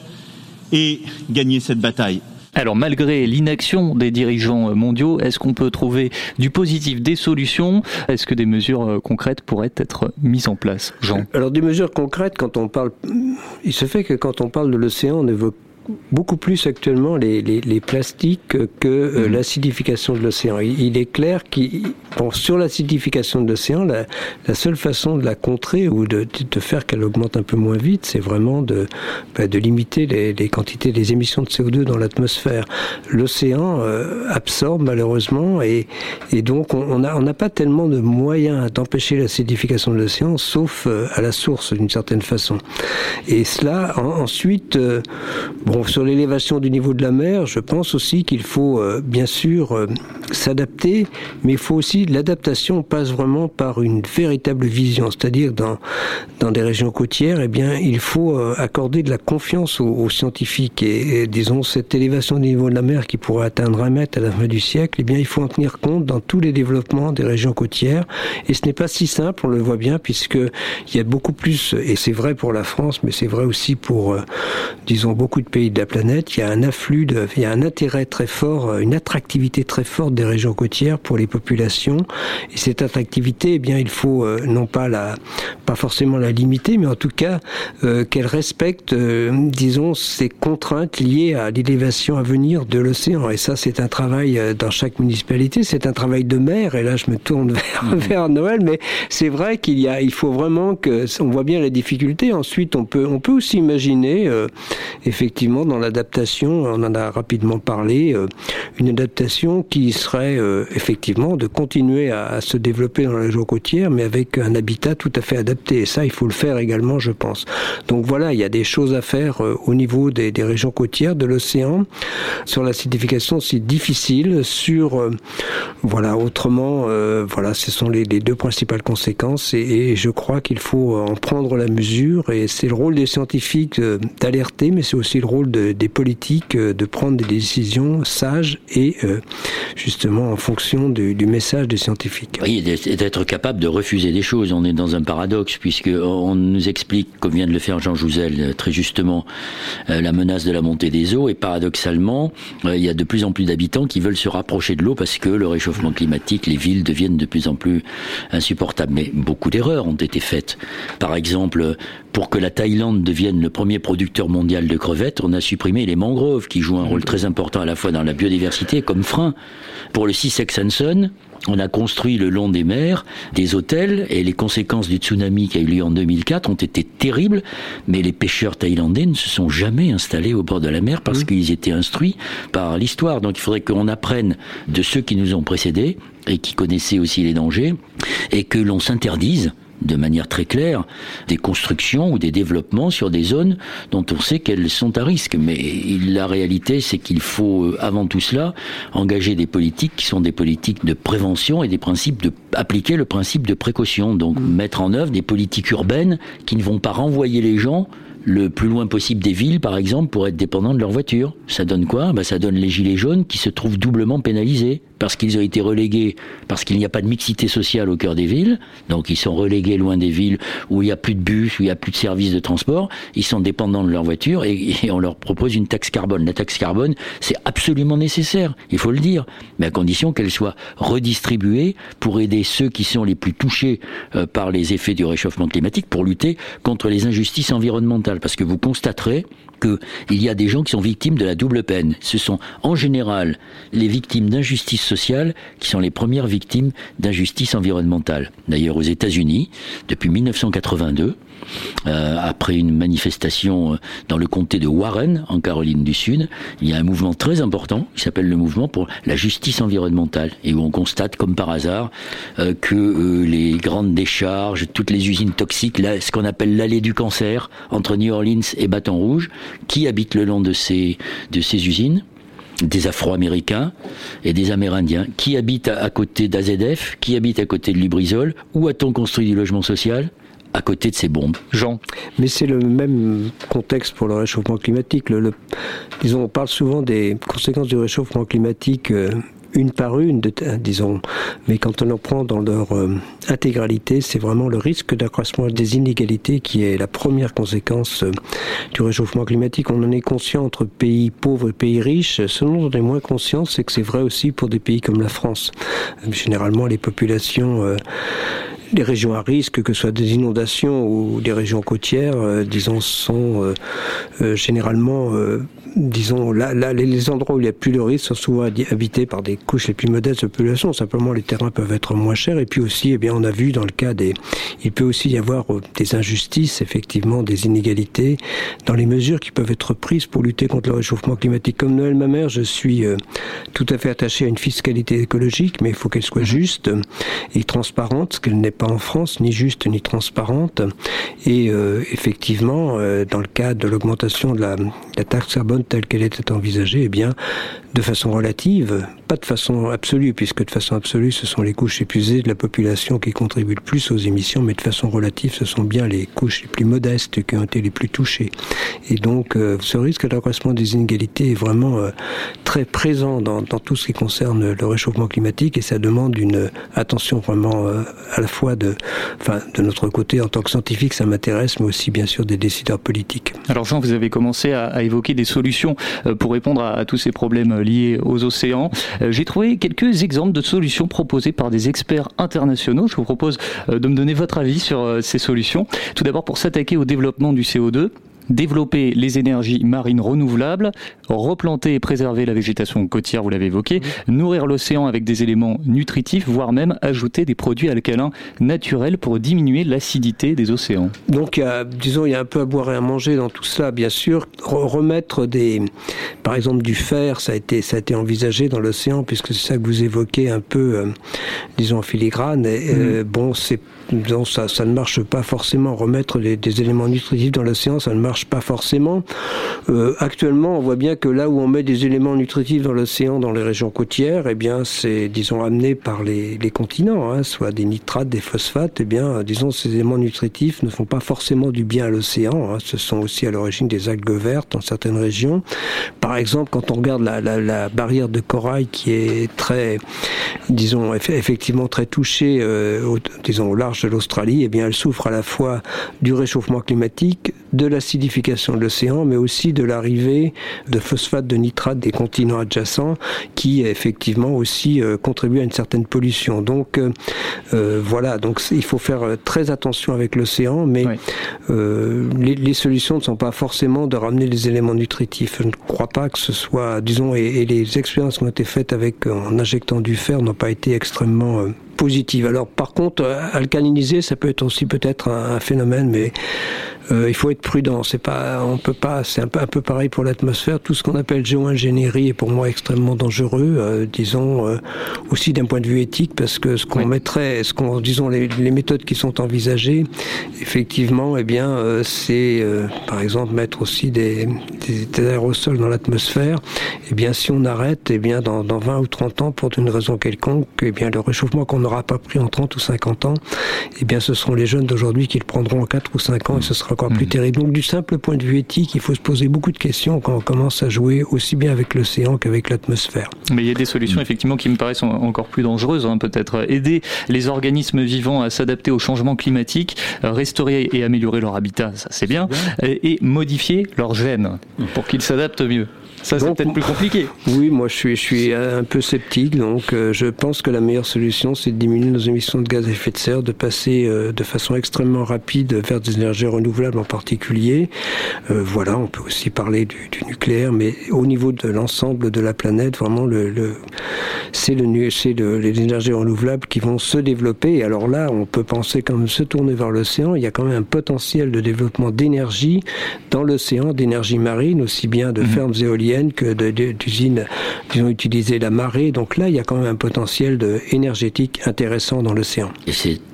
et gagner cette bataille. Alors malgré l'inaction des dirigeants mondiaux, est-ce qu'on peut trouver du positif, des solutions? Est-ce que des mesures euh, concrètes pourraient être mises en place? Jean. Alors des mesures concrètes, quand on parle... Il se fait que quand on parle de l'océan, on évoque beaucoup plus actuellement les, les, les plastiques que euh, mhm. l'acidification de l'océan. Il, est clair que bon, sur l'acidification de l'océan, la, la, seule façon de la contrer ou de, de faire qu'elle augmente un peu moins vite, c'est vraiment de, bah, de limiter les, les, quantités des émissions de CO2 dans l'atmosphère. L'océan euh, absorbe malheureusement et, et donc on n'a on pas tellement de moyens d'empêcher l'acidification de l'océan, sauf euh, à la source d'une certaine façon. Et cela, en, ensuite, euh, sur l'élévation du niveau de la mer, je pense aussi qu'il faut euh, bien sûr euh, s'adapter, mais il faut aussi l'adaptation passe vraiment par une véritable vision, c'est-à-dire dans dans des régions côtières, eh bien il faut euh, accorder de la confiance aux, scientifiques. Et, disons cette élévation du niveau de la mer qui pourrait atteindre un mètre à la fin du siècle, eh bien il faut en tenir compte dans tous les développements des régions côtières. Et ce n'est pas si simple, on le voit bien puisque il y a beaucoup plus et c'est vrai pour la France, mais c'est vrai aussi pour disons beaucoup de pays de la planète, il y a un afflux, de, il y a un intérêt très fort, euh, une attractivité très forte des régions côtières pour les populations. Et cette attractivité, eh bien, il faut euh, non pas la, pas forcément la limiter, mais en tout cas euh, qu'elle respecte, disons, ces contraintes liées à l'élévation à venir de l'océan. Et ça, c'est un travail dans chaque municipalité, c'est un travail de maire. Et là, je me tourne vers, mmh. vers Noël, mais c'est vrai qu'il y a, il faut vraiment que, on voit bien la difficulté. Ensuite, on peut, on peut aussi imaginer, effectivement dans l'adaptation, on en a rapidement parlé, euh, une adaptation qui serait euh, effectivement de continuer à, se développer dans la région côtière, mais avec un habitat tout à fait adapté. Et ça, il faut le faire également, je pense. Donc voilà, il y a des choses à faire euh, au niveau des, régions côtières, de l'océan. Sur l'acidification, c'est difficile. Sur, voilà, autrement, voilà, ce sont les, deux principales conséquences. Et je crois qu'il faut en prendre la mesure. Et c'est le rôle des scientifiques d'alerter, mais c'est aussi le rôle des politiques euh, de prendre des décisions sages et euh, justement en fonction du, message des scientifiques. Oui, d'être capable de refuser des choses. On est dans un paradoxe puisque on nous explique, comme vient de le faire Jean Jouzel euh, très justement, la menace de la montée des eaux et paradoxalement, il y a de plus en plus d'habitants qui veulent se rapprocher de l'eau parce que le réchauffement climatique, les villes deviennent de plus en plus insupportables. Mais beaucoup d'erreurs ont été faites. Par exemple, pour que la Thaïlande devienne le premier producteur mondial de crevettes, on a supprimé les mangroves qui jouent un rôle très important à la fois dans la biodiversité comme frein. Pour le Sisek Sanson, on a construit le long des mers des hôtels et les conséquences du tsunami qui a eu lieu en 2004 ont été terribles, mais les pêcheurs thaïlandais ne se sont jamais installés au bord de la mer parce qu'ils étaient instruits par l'histoire. Donc il faudrait qu'on apprenne de ceux qui nous ont précédés et qui connaissaient aussi les dangers et que l'on s'interdise de manière très claire des constructions ou des développements sur des zones dont on sait qu'elles sont à risque. Mais la réalité, c'est qu'il faut, euh, avant tout cela, engager des politiques qui sont des politiques de prévention et des principes de appliquer le principe de précaution. Donc mmh. mettre en œuvre des politiques urbaines qui ne vont pas renvoyer les gens le plus loin possible des villes, par exemple, pour être dépendants de leur voiture. Ça donne quoi? Bah, Ça donne les gilets jaunes qui se trouvent doublement pénalisés parce qu'ils ont été relégués, parce qu'il n'y a pas de mixité sociale au cœur des villes, donc ils sont relégués loin des villes où il n'y a plus de bus, où il n'y a plus de services de transport, ils sont dépendants de leur voiture et, on leur propose une taxe carbone. La taxe carbone, c'est absolument nécessaire, il faut le dire, mais à condition qu'elle soit redistribuée pour aider ceux qui sont les plus touchés euh, par les effets du réchauffement climatique, pour lutter contre les injustices environnementales. Parce que vous constaterez qu'il y a des gens qui sont victimes de la double peine. Ce sont en général les victimes d'injustice sociale qui sont les premières victimes d'injustice environnementale. D'ailleurs, aux États-Unis, depuis 1982, euh, après une manifestation euh, dans le comté de Warren, en Caroline du Sud, il y a un mouvement très important qui s'appelle le mouvement pour la justice environnementale et où on constate, comme par hasard, euh, que les grandes décharges, toutes les usines toxiques, ce qu'on appelle l'allée du cancer entre New Orleans et Baton Rouge, qui habitent le long de ces, usines des Afro-Américains et des Amérindiens. Qui habitent à, côté d'AZF Qui habite à côté de Lubrizol Où a-t-on construit du logement social? À côté de ces bombes. Jean Mais c'est le même contexte pour le réchauffement climatique. Le, disons, on parle souvent des conséquences du réchauffement climatique une par une, disons. Mais quand on en prend dans leur euh, intégralité, c'est vraiment le risque d'accroissement des inégalités qui est la première conséquence euh, du réchauffement climatique. On en est conscient entre pays pauvres et pays riches. Ce dont on est moins conscient, c'est que c'est vrai aussi pour des pays comme la France. Généralement, les populations les régions à risque, que ce soit des inondations ou des régions côtières, disons, sont généralement disons, là, là, les endroits où il n'y a plus de risque sont souvent habités par des couches les plus modestes de population. Simplement, les terrains peuvent être moins chers. Et puis aussi, eh bien, on a vu dans le cas des, il peut aussi y avoir euh, des injustices, effectivement, des inégalités dans les mesures qui peuvent être prises pour lutter contre le réchauffement climatique. Comme Noël Mamère, je suis euh, tout à fait attaché à une fiscalité écologique, mais il faut qu'elle soit mhm. juste et transparente, ce qu'elle n'est pas en France, ni juste ni transparente. Et euh, effectivement, dans le cas de l'augmentation de la, de la taxe carbone telle qu'elle était envisagée, eh bien, de façon relative, pas de façon absolue, puisque de façon absolue, ce sont les couches épuisées de la population qui contribuent le plus aux émissions, mais de façon relative, ce sont bien les couches les plus modestes qui ont été les plus touchées. Et donc, euh, ce risque d'accroissement des inégalités est vraiment euh, très présent dans, tout ce qui concerne le réchauffement climatique, et ça demande une attention vraiment euh, à la fois de, enfin, de notre côté en tant que scientifique, ça m'intéresse, mais aussi bien sûr des décideurs politiques. Alors Jean, vous avez commencé à, évoquer des solutions pour répondre à tous ces problèmes liés aux océans. Euh, j'ai trouvé quelques exemples de solutions proposées par des experts internationaux. Je vous propose euh, de me donner votre avis sur euh, ces solutions. Tout d'abord pour s'attaquer au développement du CO2 développer les énergies marines renouvelables, replanter et préserver la végétation côtière, vous l'avez évoqué, nourrir l'océan avec des éléments nutritifs, voire même ajouter des produits alcalins naturels pour diminuer l'acidité des océans. Donc, disons, il y a un peu à boire et à manger dans tout cela, bien sûr. remettre des, par exemple, du fer, ça a été, ça a été envisagé dans l'océan, puisque c'est ça que vous évoquez un peu, euh, disons, en filigrane. Et, euh, mhm. bon, c'est ça, ça ne marche pas forcément. Remettre des, éléments nutritifs dans l'océan, ça ne marche pas forcément. Euh, actuellement, on voit bien que là où on met des éléments nutritifs dans l'océan, dans les régions côtières, eh bien, c'est, disons, amené par les, les continents, hein, soit des nitrates, des phosphates. Eh bien, disons, ces éléments nutritifs ne font pas forcément du bien à l'océan. Hein. Ce sont aussi à l'origine des algues vertes dans certaines régions. Par exemple, quand on regarde la, la, la barrière de corail qui est très, disons, effectivement très touchée, euh, disons, au large de l'Australie, eh bien, elle souffre à la fois du réchauffement climatique, de l'acidification de l'océan, mais aussi de l'arrivée de phosphate de nitrate des continents adjacents, qui effectivement aussi euh, contribue à une certaine pollution. Donc euh, euh voilà, donc il faut faire très attention avec l'océan, mais euh, les, les, solutions ne sont pas forcément de ramener les éléments nutritifs. Je ne crois pas que ce soit, disons, et, et les expériences qui ont été faites avec en injectant du fer n'ont pas été extrêmement positive. Alors par contre, alcaliniser, ça peut être aussi peut-être un, phénomène, mais euh, il faut être prudent. C'est pas, on peut pas. C'est un peu, un peu pareil pour l'atmosphère. Tout ce qu'on appelle géo-ingénierie est pour moi extrêmement dangereux. Euh, disons euh, aussi d'un point de vue éthique, parce que ce qu'on mettrait, ce qu'on, disons les, les, méthodes qui sont envisagées, effectivement, eh bien, euh, c'est par exemple mettre aussi des, des, des aérosols dans l'atmosphère. Eh bien, si on arrête, eh bien, dans, dans 20 ou 30 ans, pour une raison quelconque, eh bien, le réchauffement qu'on n'aura pas pris en 30 ou 50 ans, eh bien, ce seront les jeunes d'aujourd'hui qui le prendront en 4 ou 5 ans, et ce sera encore plus mhm. terrible. Donc du simple point de vue éthique, il faut se poser beaucoup de questions quand on commence à jouer aussi bien avec l'océan qu'avec l'atmosphère. Mais il y a des solutions effectivement qui me paraissent encore plus dangereuses. Hein, Peut-être aider les organismes vivants à s'adapter au changement climatique, restaurer et améliorer leur habitat, ça c'est bien, et modifier leurs gènes pour qu'ils s'adaptent mieux. Ça, c'est peut-être plus compliqué. Oui, moi, je suis, je suis un peu sceptique. Donc, euh, je pense que la meilleure solution, c'est de diminuer nos émissions de gaz à effet de serre, de passer euh, de façon extrêmement rapide vers des énergies renouvelables en particulier. Euh, voilà, on peut aussi parler du, du, nucléaire, mais au niveau de l'ensemble de la planète, vraiment, le, le c'est le, c'est le, les énergies renouvelables qui vont se développer. Et alors là, on peut penser quand même se tourner vers l'océan. Il y a quand même un potentiel de développement d'énergie dans l'océan, d'énergie marine, aussi bien de mmh. fermes éoliennes que d'usines qui ont utilisé la marée. Donc là, il y a quand même un potentiel énergétique intéressant dans l'océan.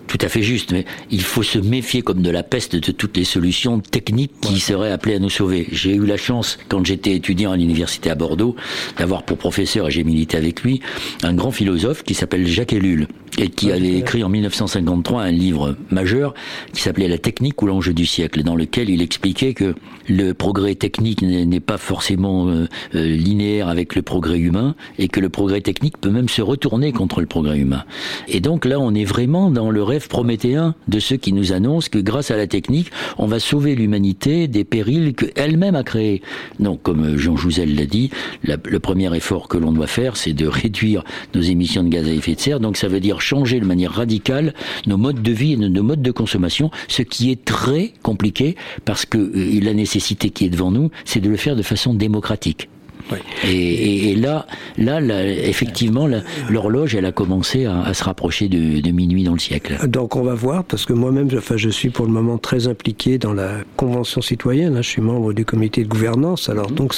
Tout à fait juste, mais il faut se méfier comme de la peste de toutes les solutions techniques qui seraient appelées à nous sauver. J'ai eu la chance, quand j'étais étudiant à l'université à Bordeaux, d'avoir pour professeur, et j'ai milité avec lui, un grand philosophe qui s'appelle Jacques Ellul. et qui avait écrit en 1953 un livre majeur qui s'appelait La technique ou l'enjeu du siècle, dans lequel il expliquait que le progrès technique n'est pas forcément euh, euh, linéaire avec le progrès humain et que le progrès technique peut même se retourner contre le progrès humain. Et donc là, on est vraiment dans le rêve prométhéen de ceux qui nous annoncent que grâce à la technique, on va sauver l'humanité des périls qu'elle-même a créés. Donc, comme Jean Jouzel l'a dit, le premier effort que l'on doit faire, c'est de réduire nos émissions de gaz à effet de serre. Donc, ça veut dire changer de manière radicale nos modes de vie et nos modes de consommation, ce qui est très compliqué parce que euh, la nécessité qui est devant nous, c'est de le faire de façon démocratique. Et, là, là, effectivement, l'horloge, elle a commencé à, se rapprocher de, minuit dans le siècle. Donc on va voir, parce que moi-même, enfin, je suis pour le moment très impliqué dans la convention citoyenne. Hein, je suis membre du comité de gouvernance. Alors mhm. donc,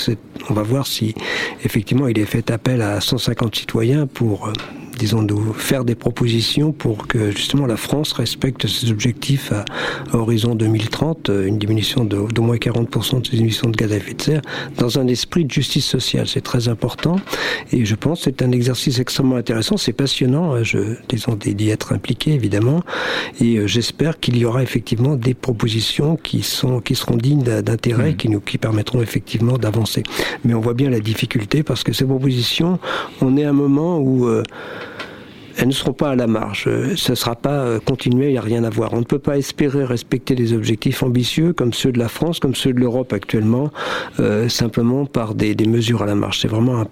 on va voir si effectivement il est fait appel à 150 citoyens pour euh, disons, de faire des propositions pour que justement la France respecte ses objectifs à, horizon 2030, euh, une diminution d'au moins 40% de ses émissions de gaz à effet de serre, dans un esprit de justice sociale. C'est très important et je pense que c'est un exercice extrêmement intéressant. C'est passionnant, hein, je, disons, d'y être impliqué évidemment et euh, j'espère qu'il y aura effectivement des propositions qui sont qui seront dignes d'intérêt, mmh. qui nous qui permettront effectivement d'avancer. Mais on voit bien la difficulté parce que ces propositions, on est à un moment où euh, elles ne seront pas à la marge. Ce ne sera pas euh, continuer, il n'y a rien à voir. On ne peut pas espérer respecter des objectifs ambitieux comme ceux de la France, comme ceux de l'Europe actuellement, euh, simplement par des, mesures à la marge. C'est vraiment un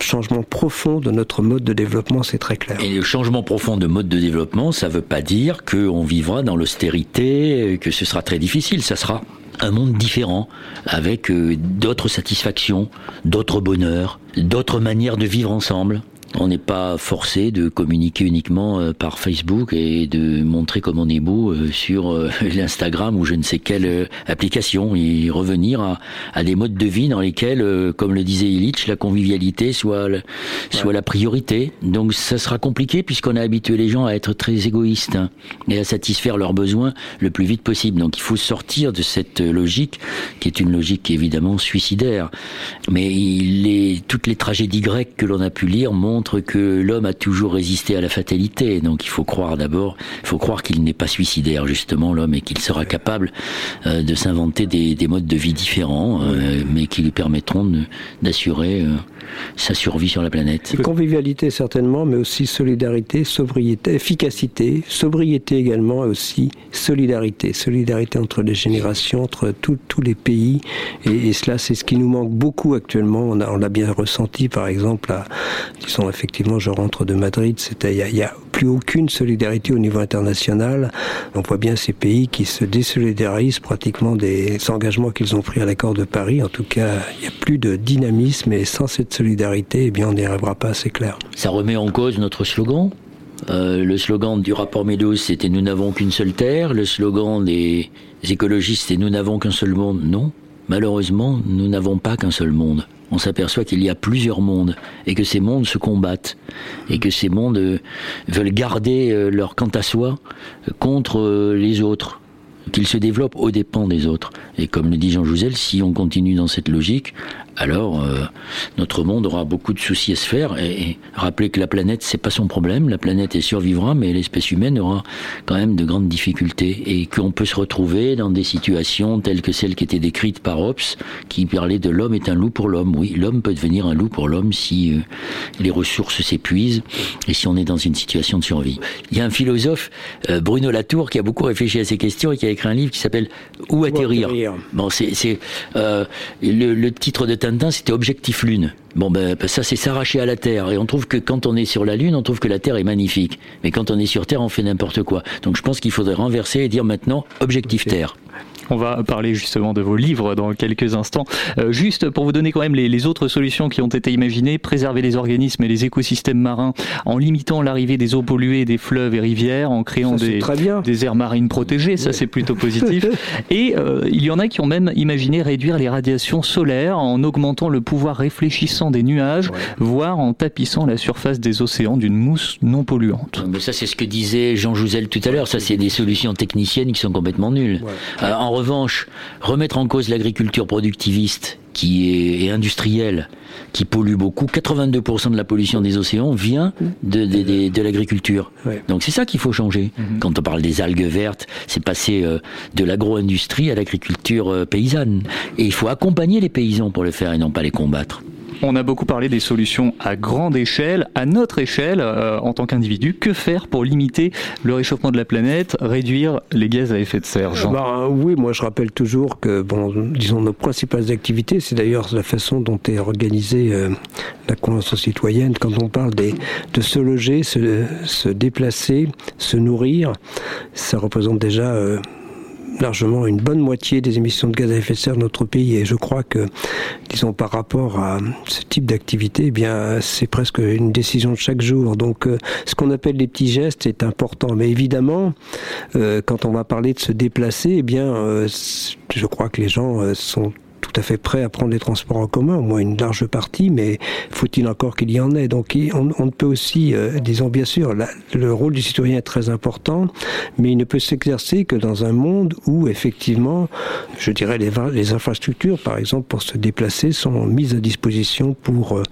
changement profond de notre mode de développement, c'est très clair. Et le changement profond de mode de développement, ça ne veut pas dire qu'on vivra dans l'austérité, que ce sera très difficile, ça sera un monde différent, avec euh, d'autres satisfactions, d'autres bonheurs, d'autres manières de vivre ensemble. On n'est pas forcé de communiquer uniquement euh, par Facebook et de montrer comme on est beau euh, sur euh, l'Instagram ou je ne sais quelle application et revenir à, des modes de vie dans lesquels, comme le disait Illich, la convivialité soit, soit la priorité. Donc ça sera compliqué puisqu'on a habitué les gens à être très égoïstes hein, et à satisfaire leurs besoins le plus vite possible. Donc il faut sortir de cette logique qui est une logique évidemment suicidaire. Mais toutes les tragédies grecques que l'on a pu lire montrent que l'homme a toujours résisté à la fatalité. Donc il faut croire d'abord, il faut croire qu'il n'est pas suicidaire justement l'homme et qu'il sera capable euh, de s'inventer des, modes de vie différents, euh, mais qui lui permettront d'assurer euh, sa survie sur la planète. Convivialité certainement, mais aussi solidarité, sobriété, efficacité, sobriété également, et aussi solidarité, solidarité entre les générations, entre tous les pays, et, cela c'est ce qui nous manque beaucoup actuellement. On l'a bien ressenti par exemple à, disons effectivement, je rentre de Madrid, c'était il n'y a, plus aucune solidarité au niveau international. On voit bien ces pays qui se désolidarisent pratiquement des engagements qu'ils ont pris à l'accord de Paris. En tout cas, il n'y a plus de dynamisme et sans cette solidarité, eh bien, on n'y arrivera pas, c'est clair. Ça remet en cause notre slogan euh, le slogan du rapport Meadows, c'était Nous n'avons qu'une seule terre. Le slogan des écologistes, c'est Nous n'avons qu'un seul monde. Non, malheureusement, nous n'avons pas qu'un seul monde on s'aperçoit qu'il y a plusieurs mondes et que ces mondes se combattent et que ces mondes euh, veulent garder euh, leur quant à soi contre euh, les autres qu'ils se développent aux dépens des autres. Et comme le dit Jean Jouzel, si on continue dans cette logique, alors euh, notre monde aura beaucoup de soucis à se faire. Et, rappeler que la planète, c'est pas son problème. La planète est survivra, mais l'espèce humaine aura quand même de grandes difficultés et qu'on peut se retrouver dans des situations telles que celles qui étaient décrites par Hobbes, qui parlait de l'homme est un loup pour l'homme. Oui, l'homme peut devenir un loup pour l'homme si euh, les ressources s'épuisent et si on est dans une situation de survie. Il y a un philosophe, euh, Bruno Latour, qui a beaucoup réfléchi à ces questions et qui a écrit un livre qui s'appelle Où atterrir? Bon, c'est le, le titre de c'était Objectif Lune. Bon, ben, ça, c'est s'arracher à la Terre. Et on trouve que quand on est sur la Lune, on trouve que la Terre est magnifique. Mais quand on est sur Terre, on fait n'importe quoi. Donc je pense qu'il faudrait renverser et dire maintenant Objectif Terre. On va parler justement de vos livres dans quelques instants. Euh, juste pour vous donner quand même les, autres solutions qui ont été imaginées, préserver les organismes et les écosystèmes marins en limitant l'arrivée des eaux polluées des fleuves et rivières, en créant des, des, aires marines protégées, ça c'est plutôt positif. Et euh, il y en a qui ont même imaginé réduire les radiations solaires en augmentant le pouvoir réfléchissant des nuages, voire en tapissant la surface des océans d'une mousse non polluante. Mais ça c'est ce que disait Jean Jouzel tout à l'heure, ça c'est des solutions techniciennes qui sont complètement nulles. Euh, en revanche, remettre en cause l'agriculture productiviste qui est, industrielle, qui pollue beaucoup, 82% de la pollution des océans vient de, de, l'agriculture. Donc c'est ça qu'il faut changer. Mhm. Quand on parle des algues vertes, c'est passer euh, de l'agro-industrie à l'agriculture euh, paysanne. Et il faut accompagner les paysans pour le faire et non pas les combattre. On a beaucoup parlé des solutions à grande échelle, à notre échelle euh, en tant qu'individu. Que faire pour limiter le réchauffement de la planète, réduire les gaz à effet de serre Jean bah, Oui, moi je rappelle toujours que, bon, disons, nos principales activités, c'est d'ailleurs la façon dont est organisée euh, la Convention citoyenne. Quand on parle des, de se loger, se, se déplacer, se nourrir, ça représente déjà... Euh, largement une bonne moitié des émissions de gaz à effet de serre de notre pays. Et je crois que, disons, par rapport à ce type d'activité, eh bien, c'est presque une décision de chaque jour. Donc, euh, ce qu'on appelle les petits gestes est important. Mais évidemment, euh, quand on va parler de se déplacer, eh bien, euh, je crois que les gens sont tout à fait prêt à prendre les transports en commun, au moins une large partie, mais faut-il encore qu'il y en ait? Donc on, on peut aussi, euh, disons bien sûr, le rôle du citoyen est très important, mais il ne peut s'exercer que dans un monde où effectivement, je dirais, les, infrastructures, par exemple, pour se déplacer, sont mises à disposition pour euh,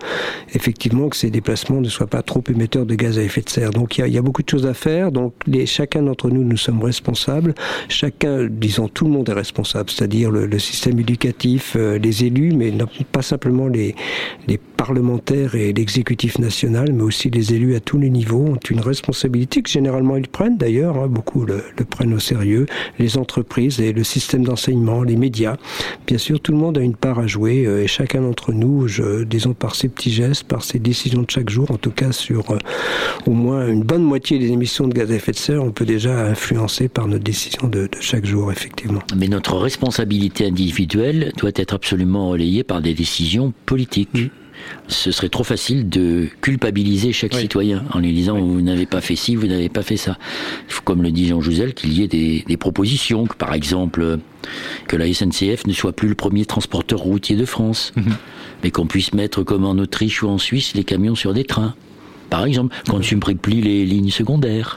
effectivement que ces déplacements ne soient pas trop émetteurs de gaz à effet de serre. Donc il y a, beaucoup de choses à faire. Donc chacun d'entre nous, nous sommes responsables. Chacun, disons, tout le monde est responsable, c'est-à-dire le système éducatif euh, les élus, mais pas simplement les, parlementaires et l'exécutif national, mais aussi les élus à tous les niveaux ont une responsabilité que généralement ils prennent d'ailleurs, hein, beaucoup le, prennent au sérieux, les entreprises et le système d'enseignement, les médias. Bien sûr, tout le monde a une part à jouer euh, et chacun d'entre nous, je, disons par ses petits gestes, par ses décisions de chaque jour, en tout cas sur euh, au moins une bonne moitié des émissions de gaz à effet de serre, on peut déjà influencer par notre décision de, de chaque jour, effectivement. Mais notre responsabilité individuelle doit être absolument relayée par des décisions politiques. Ce serait trop facile de culpabiliser chaque citoyen en lui disant vous n'avez pas fait ci, vous n'avez pas fait ça. Il faut, comme le dit Jean Jouzel, qu'il y ait des, propositions, que par exemple que la SNCF ne soit plus le premier transporteur routier de France, mhm. mais qu'on puisse mettre comme en Autriche ou en Suisse les camions sur des trains. Par exemple, qu'on ne supprime plus les lignes secondaires.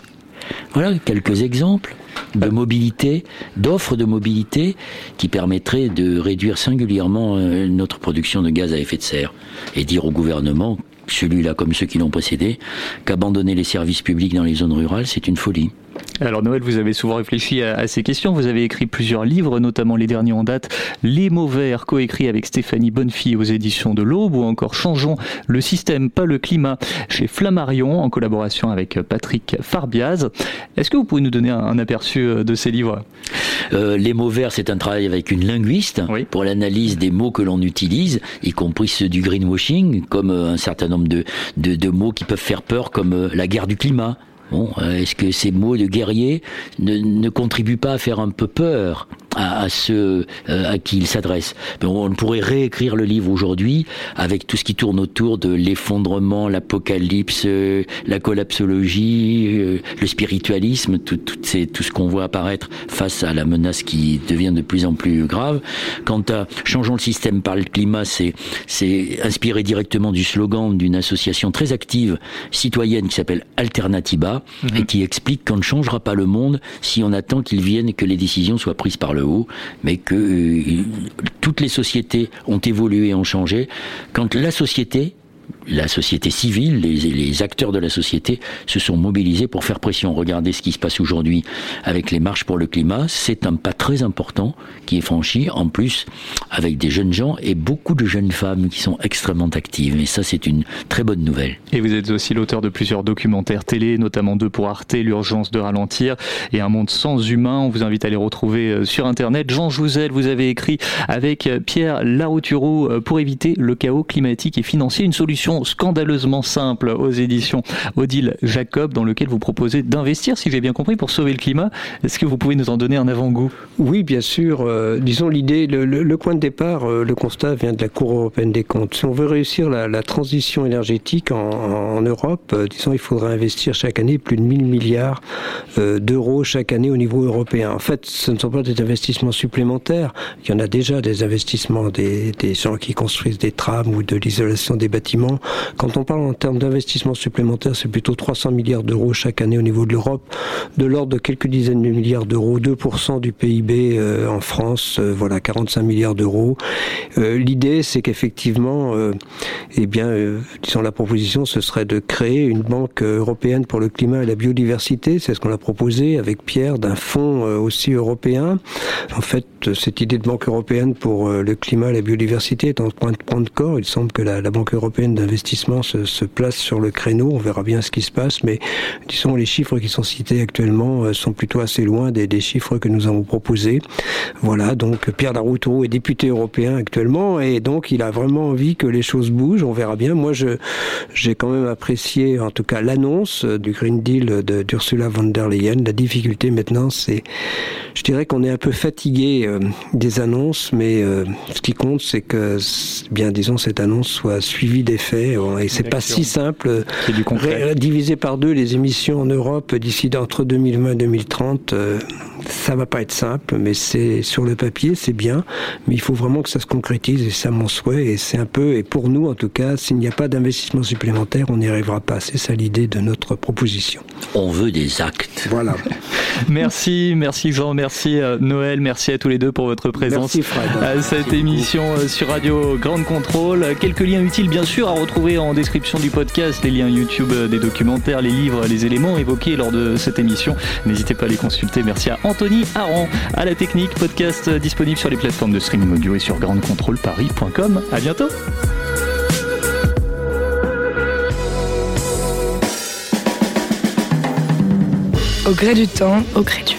Voilà quelques exemples de mobilité, d'offres de mobilité qui permettraient de réduire singulièrement euh, notre production de gaz à effet de serre et dire au gouvernement celui-là comme ceux qui l'ont précédé, qu'abandonner les services publics dans les zones rurales, c'est une folie. Alors Noël, vous avez souvent réfléchi à, ces questions. Vous avez écrit plusieurs livres, notamment les derniers en date, Les mots verts, coécrit avec Stéphanie Bonnefille aux éditions de l'Aube, ou encore Changeons le système, pas le climat, chez Flammarion, en collaboration avec Patrick Farbiaz. Est-ce que vous pouvez nous donner un, aperçu euh, de ces livres? Euh, Les mots verts, c'est un travail avec une linguiste pour l'analyse des mots que l'on utilise, y compris ceux du greenwashing, comme euh, un certain nombre de, de mots qui peuvent faire peur, comme la guerre du climat Bon, euh, est-ce que ces mots de guerrier ne, ne contribuent pas à faire un peu peur à, à ceux euh, à qui il s'adresse On pourrait réécrire le livre aujourd'hui avec tout ce qui tourne autour de l'effondrement, l'apocalypse, euh, la collapsologie, le spiritualisme, tout, tout, tout ce qu'on voit apparaître face à la menace qui devient de plus en plus grave. Quant à changeons le système par le climat, c'est inspiré directement du slogan d'une association très active citoyenne qui s'appelle Alternativa Mhm. et qui explique qu'on ne changera pas le monde si on attend qu'il vienne que les décisions soient prises par le mais que euh, toutes les sociétés ont évolué ont changé. Quand la société la société civile, les, acteurs de la société se sont mobilisés pour faire pression. Regardez ce qui se passe aujourd'hui avec les marches pour le climat. C'est un pas très important qui est franchi, en plus avec des jeunes gens et beaucoup de jeunes femmes qui sont extrêmement actives. Et ça, c'est une très bonne nouvelle. Et vous êtes aussi l'auteur de plusieurs documentaires télé, notamment deux pour Arte, L'urgence de ralentir et Un monde sans humain. On vous invite à les retrouver euh, sur Internet. Jean Jouzel, vous avez écrit avec euh, Pierre Laroutureau euh, pour éviter le chaos climatique et financier une solution scandaleusement simple aux éditions Odile Jacob, dans lequel vous proposez d'investir, si j'ai bien compris, pour sauver le climat. Est-ce que vous pouvez nous en donner un avant-goût? Oui, bien sûr. Euh, disons l'idée, le, point de départ, euh, le constat vient de la Cour européenne des comptes. Si on veut réussir la, transition énergétique en, Europe, euh, disons, il faudra investir chaque année plus de 1000 milliards d'euros chaque année au niveau européen. En fait, ce ne sont pas des investissements supplémentaires. Il y en a déjà des investissements des, des gens qui construisent des trams ou de l'isolation des bâtiments Quand on parle en termes d'investissement supplémentaire, c'est plutôt 300 milliards d'euros chaque année au niveau de l'Europe, de l'ordre de quelques dizaines de milliards d'euros, 2% du PIB euh, en France, euh, voilà 45 milliards d'euros. Euh, l'idée, c'est qu'effectivement, eh bien, disons la proposition, ce serait de créer une banque européenne pour le climat et la biodiversité. C'est ce qu'on a proposé avec Pierre d'un fonds aussi européen. En fait, cette idée de banque européenne pour le climat et la biodiversité est en train de prendre corps. Il semble que la, Banque européenne d'investissement se, place sur le créneau. On verra bien ce qui se passe, mais disons les chiffres qui sont cités actuellement sont plutôt assez loin des, chiffres que nous avons proposés. Voilà, donc Pierre Laroutourou est député européen actuellement et donc il a vraiment envie que les choses bougent. On verra bien. Moi, j'ai quand même apprécié, en tout cas, l'annonce du Green Deal d'Ursula von der Leyen. La difficulté maintenant, c'est, je dirais qu'on est un peu fatigué euh, des annonces, mais euh, ce qui compte, c'est que, bien disons, cette annonce soit suivie des faits. Et c'est pas si simple. Du diviser par deux les émissions en Europe d'ici entre 2020 et 2030, euh, ça va pas être simple, mais c'est sur le papier, c'est bien, mais il faut vraiment que ça se concrétise et c'est mon souhait et c'est un peu et pour nous en tout cas, s'il n'y a pas d'investissement supplémentaire, on n'y arrivera pas. C'est ça l'idée de notre proposition. On veut des actes. Voilà. merci, merci Jean, merci euh, Noël, merci à tous les deux pour votre présence à cette émission euh, sur Radio Grande Contrôle. Quelques liens utiles bien sûr à retrouver en description du podcast, les liens YouTube euh, des documentaires, les livres, les éléments évoqués lors de cette émission. N'hésitez pas à les consulter. Merci à Anthony Aron à la technique. Podcast disponible sur les plateformes de streaming audio et sur grandcontrôleparis.com. À bientôt. Au gré du temps, au gré du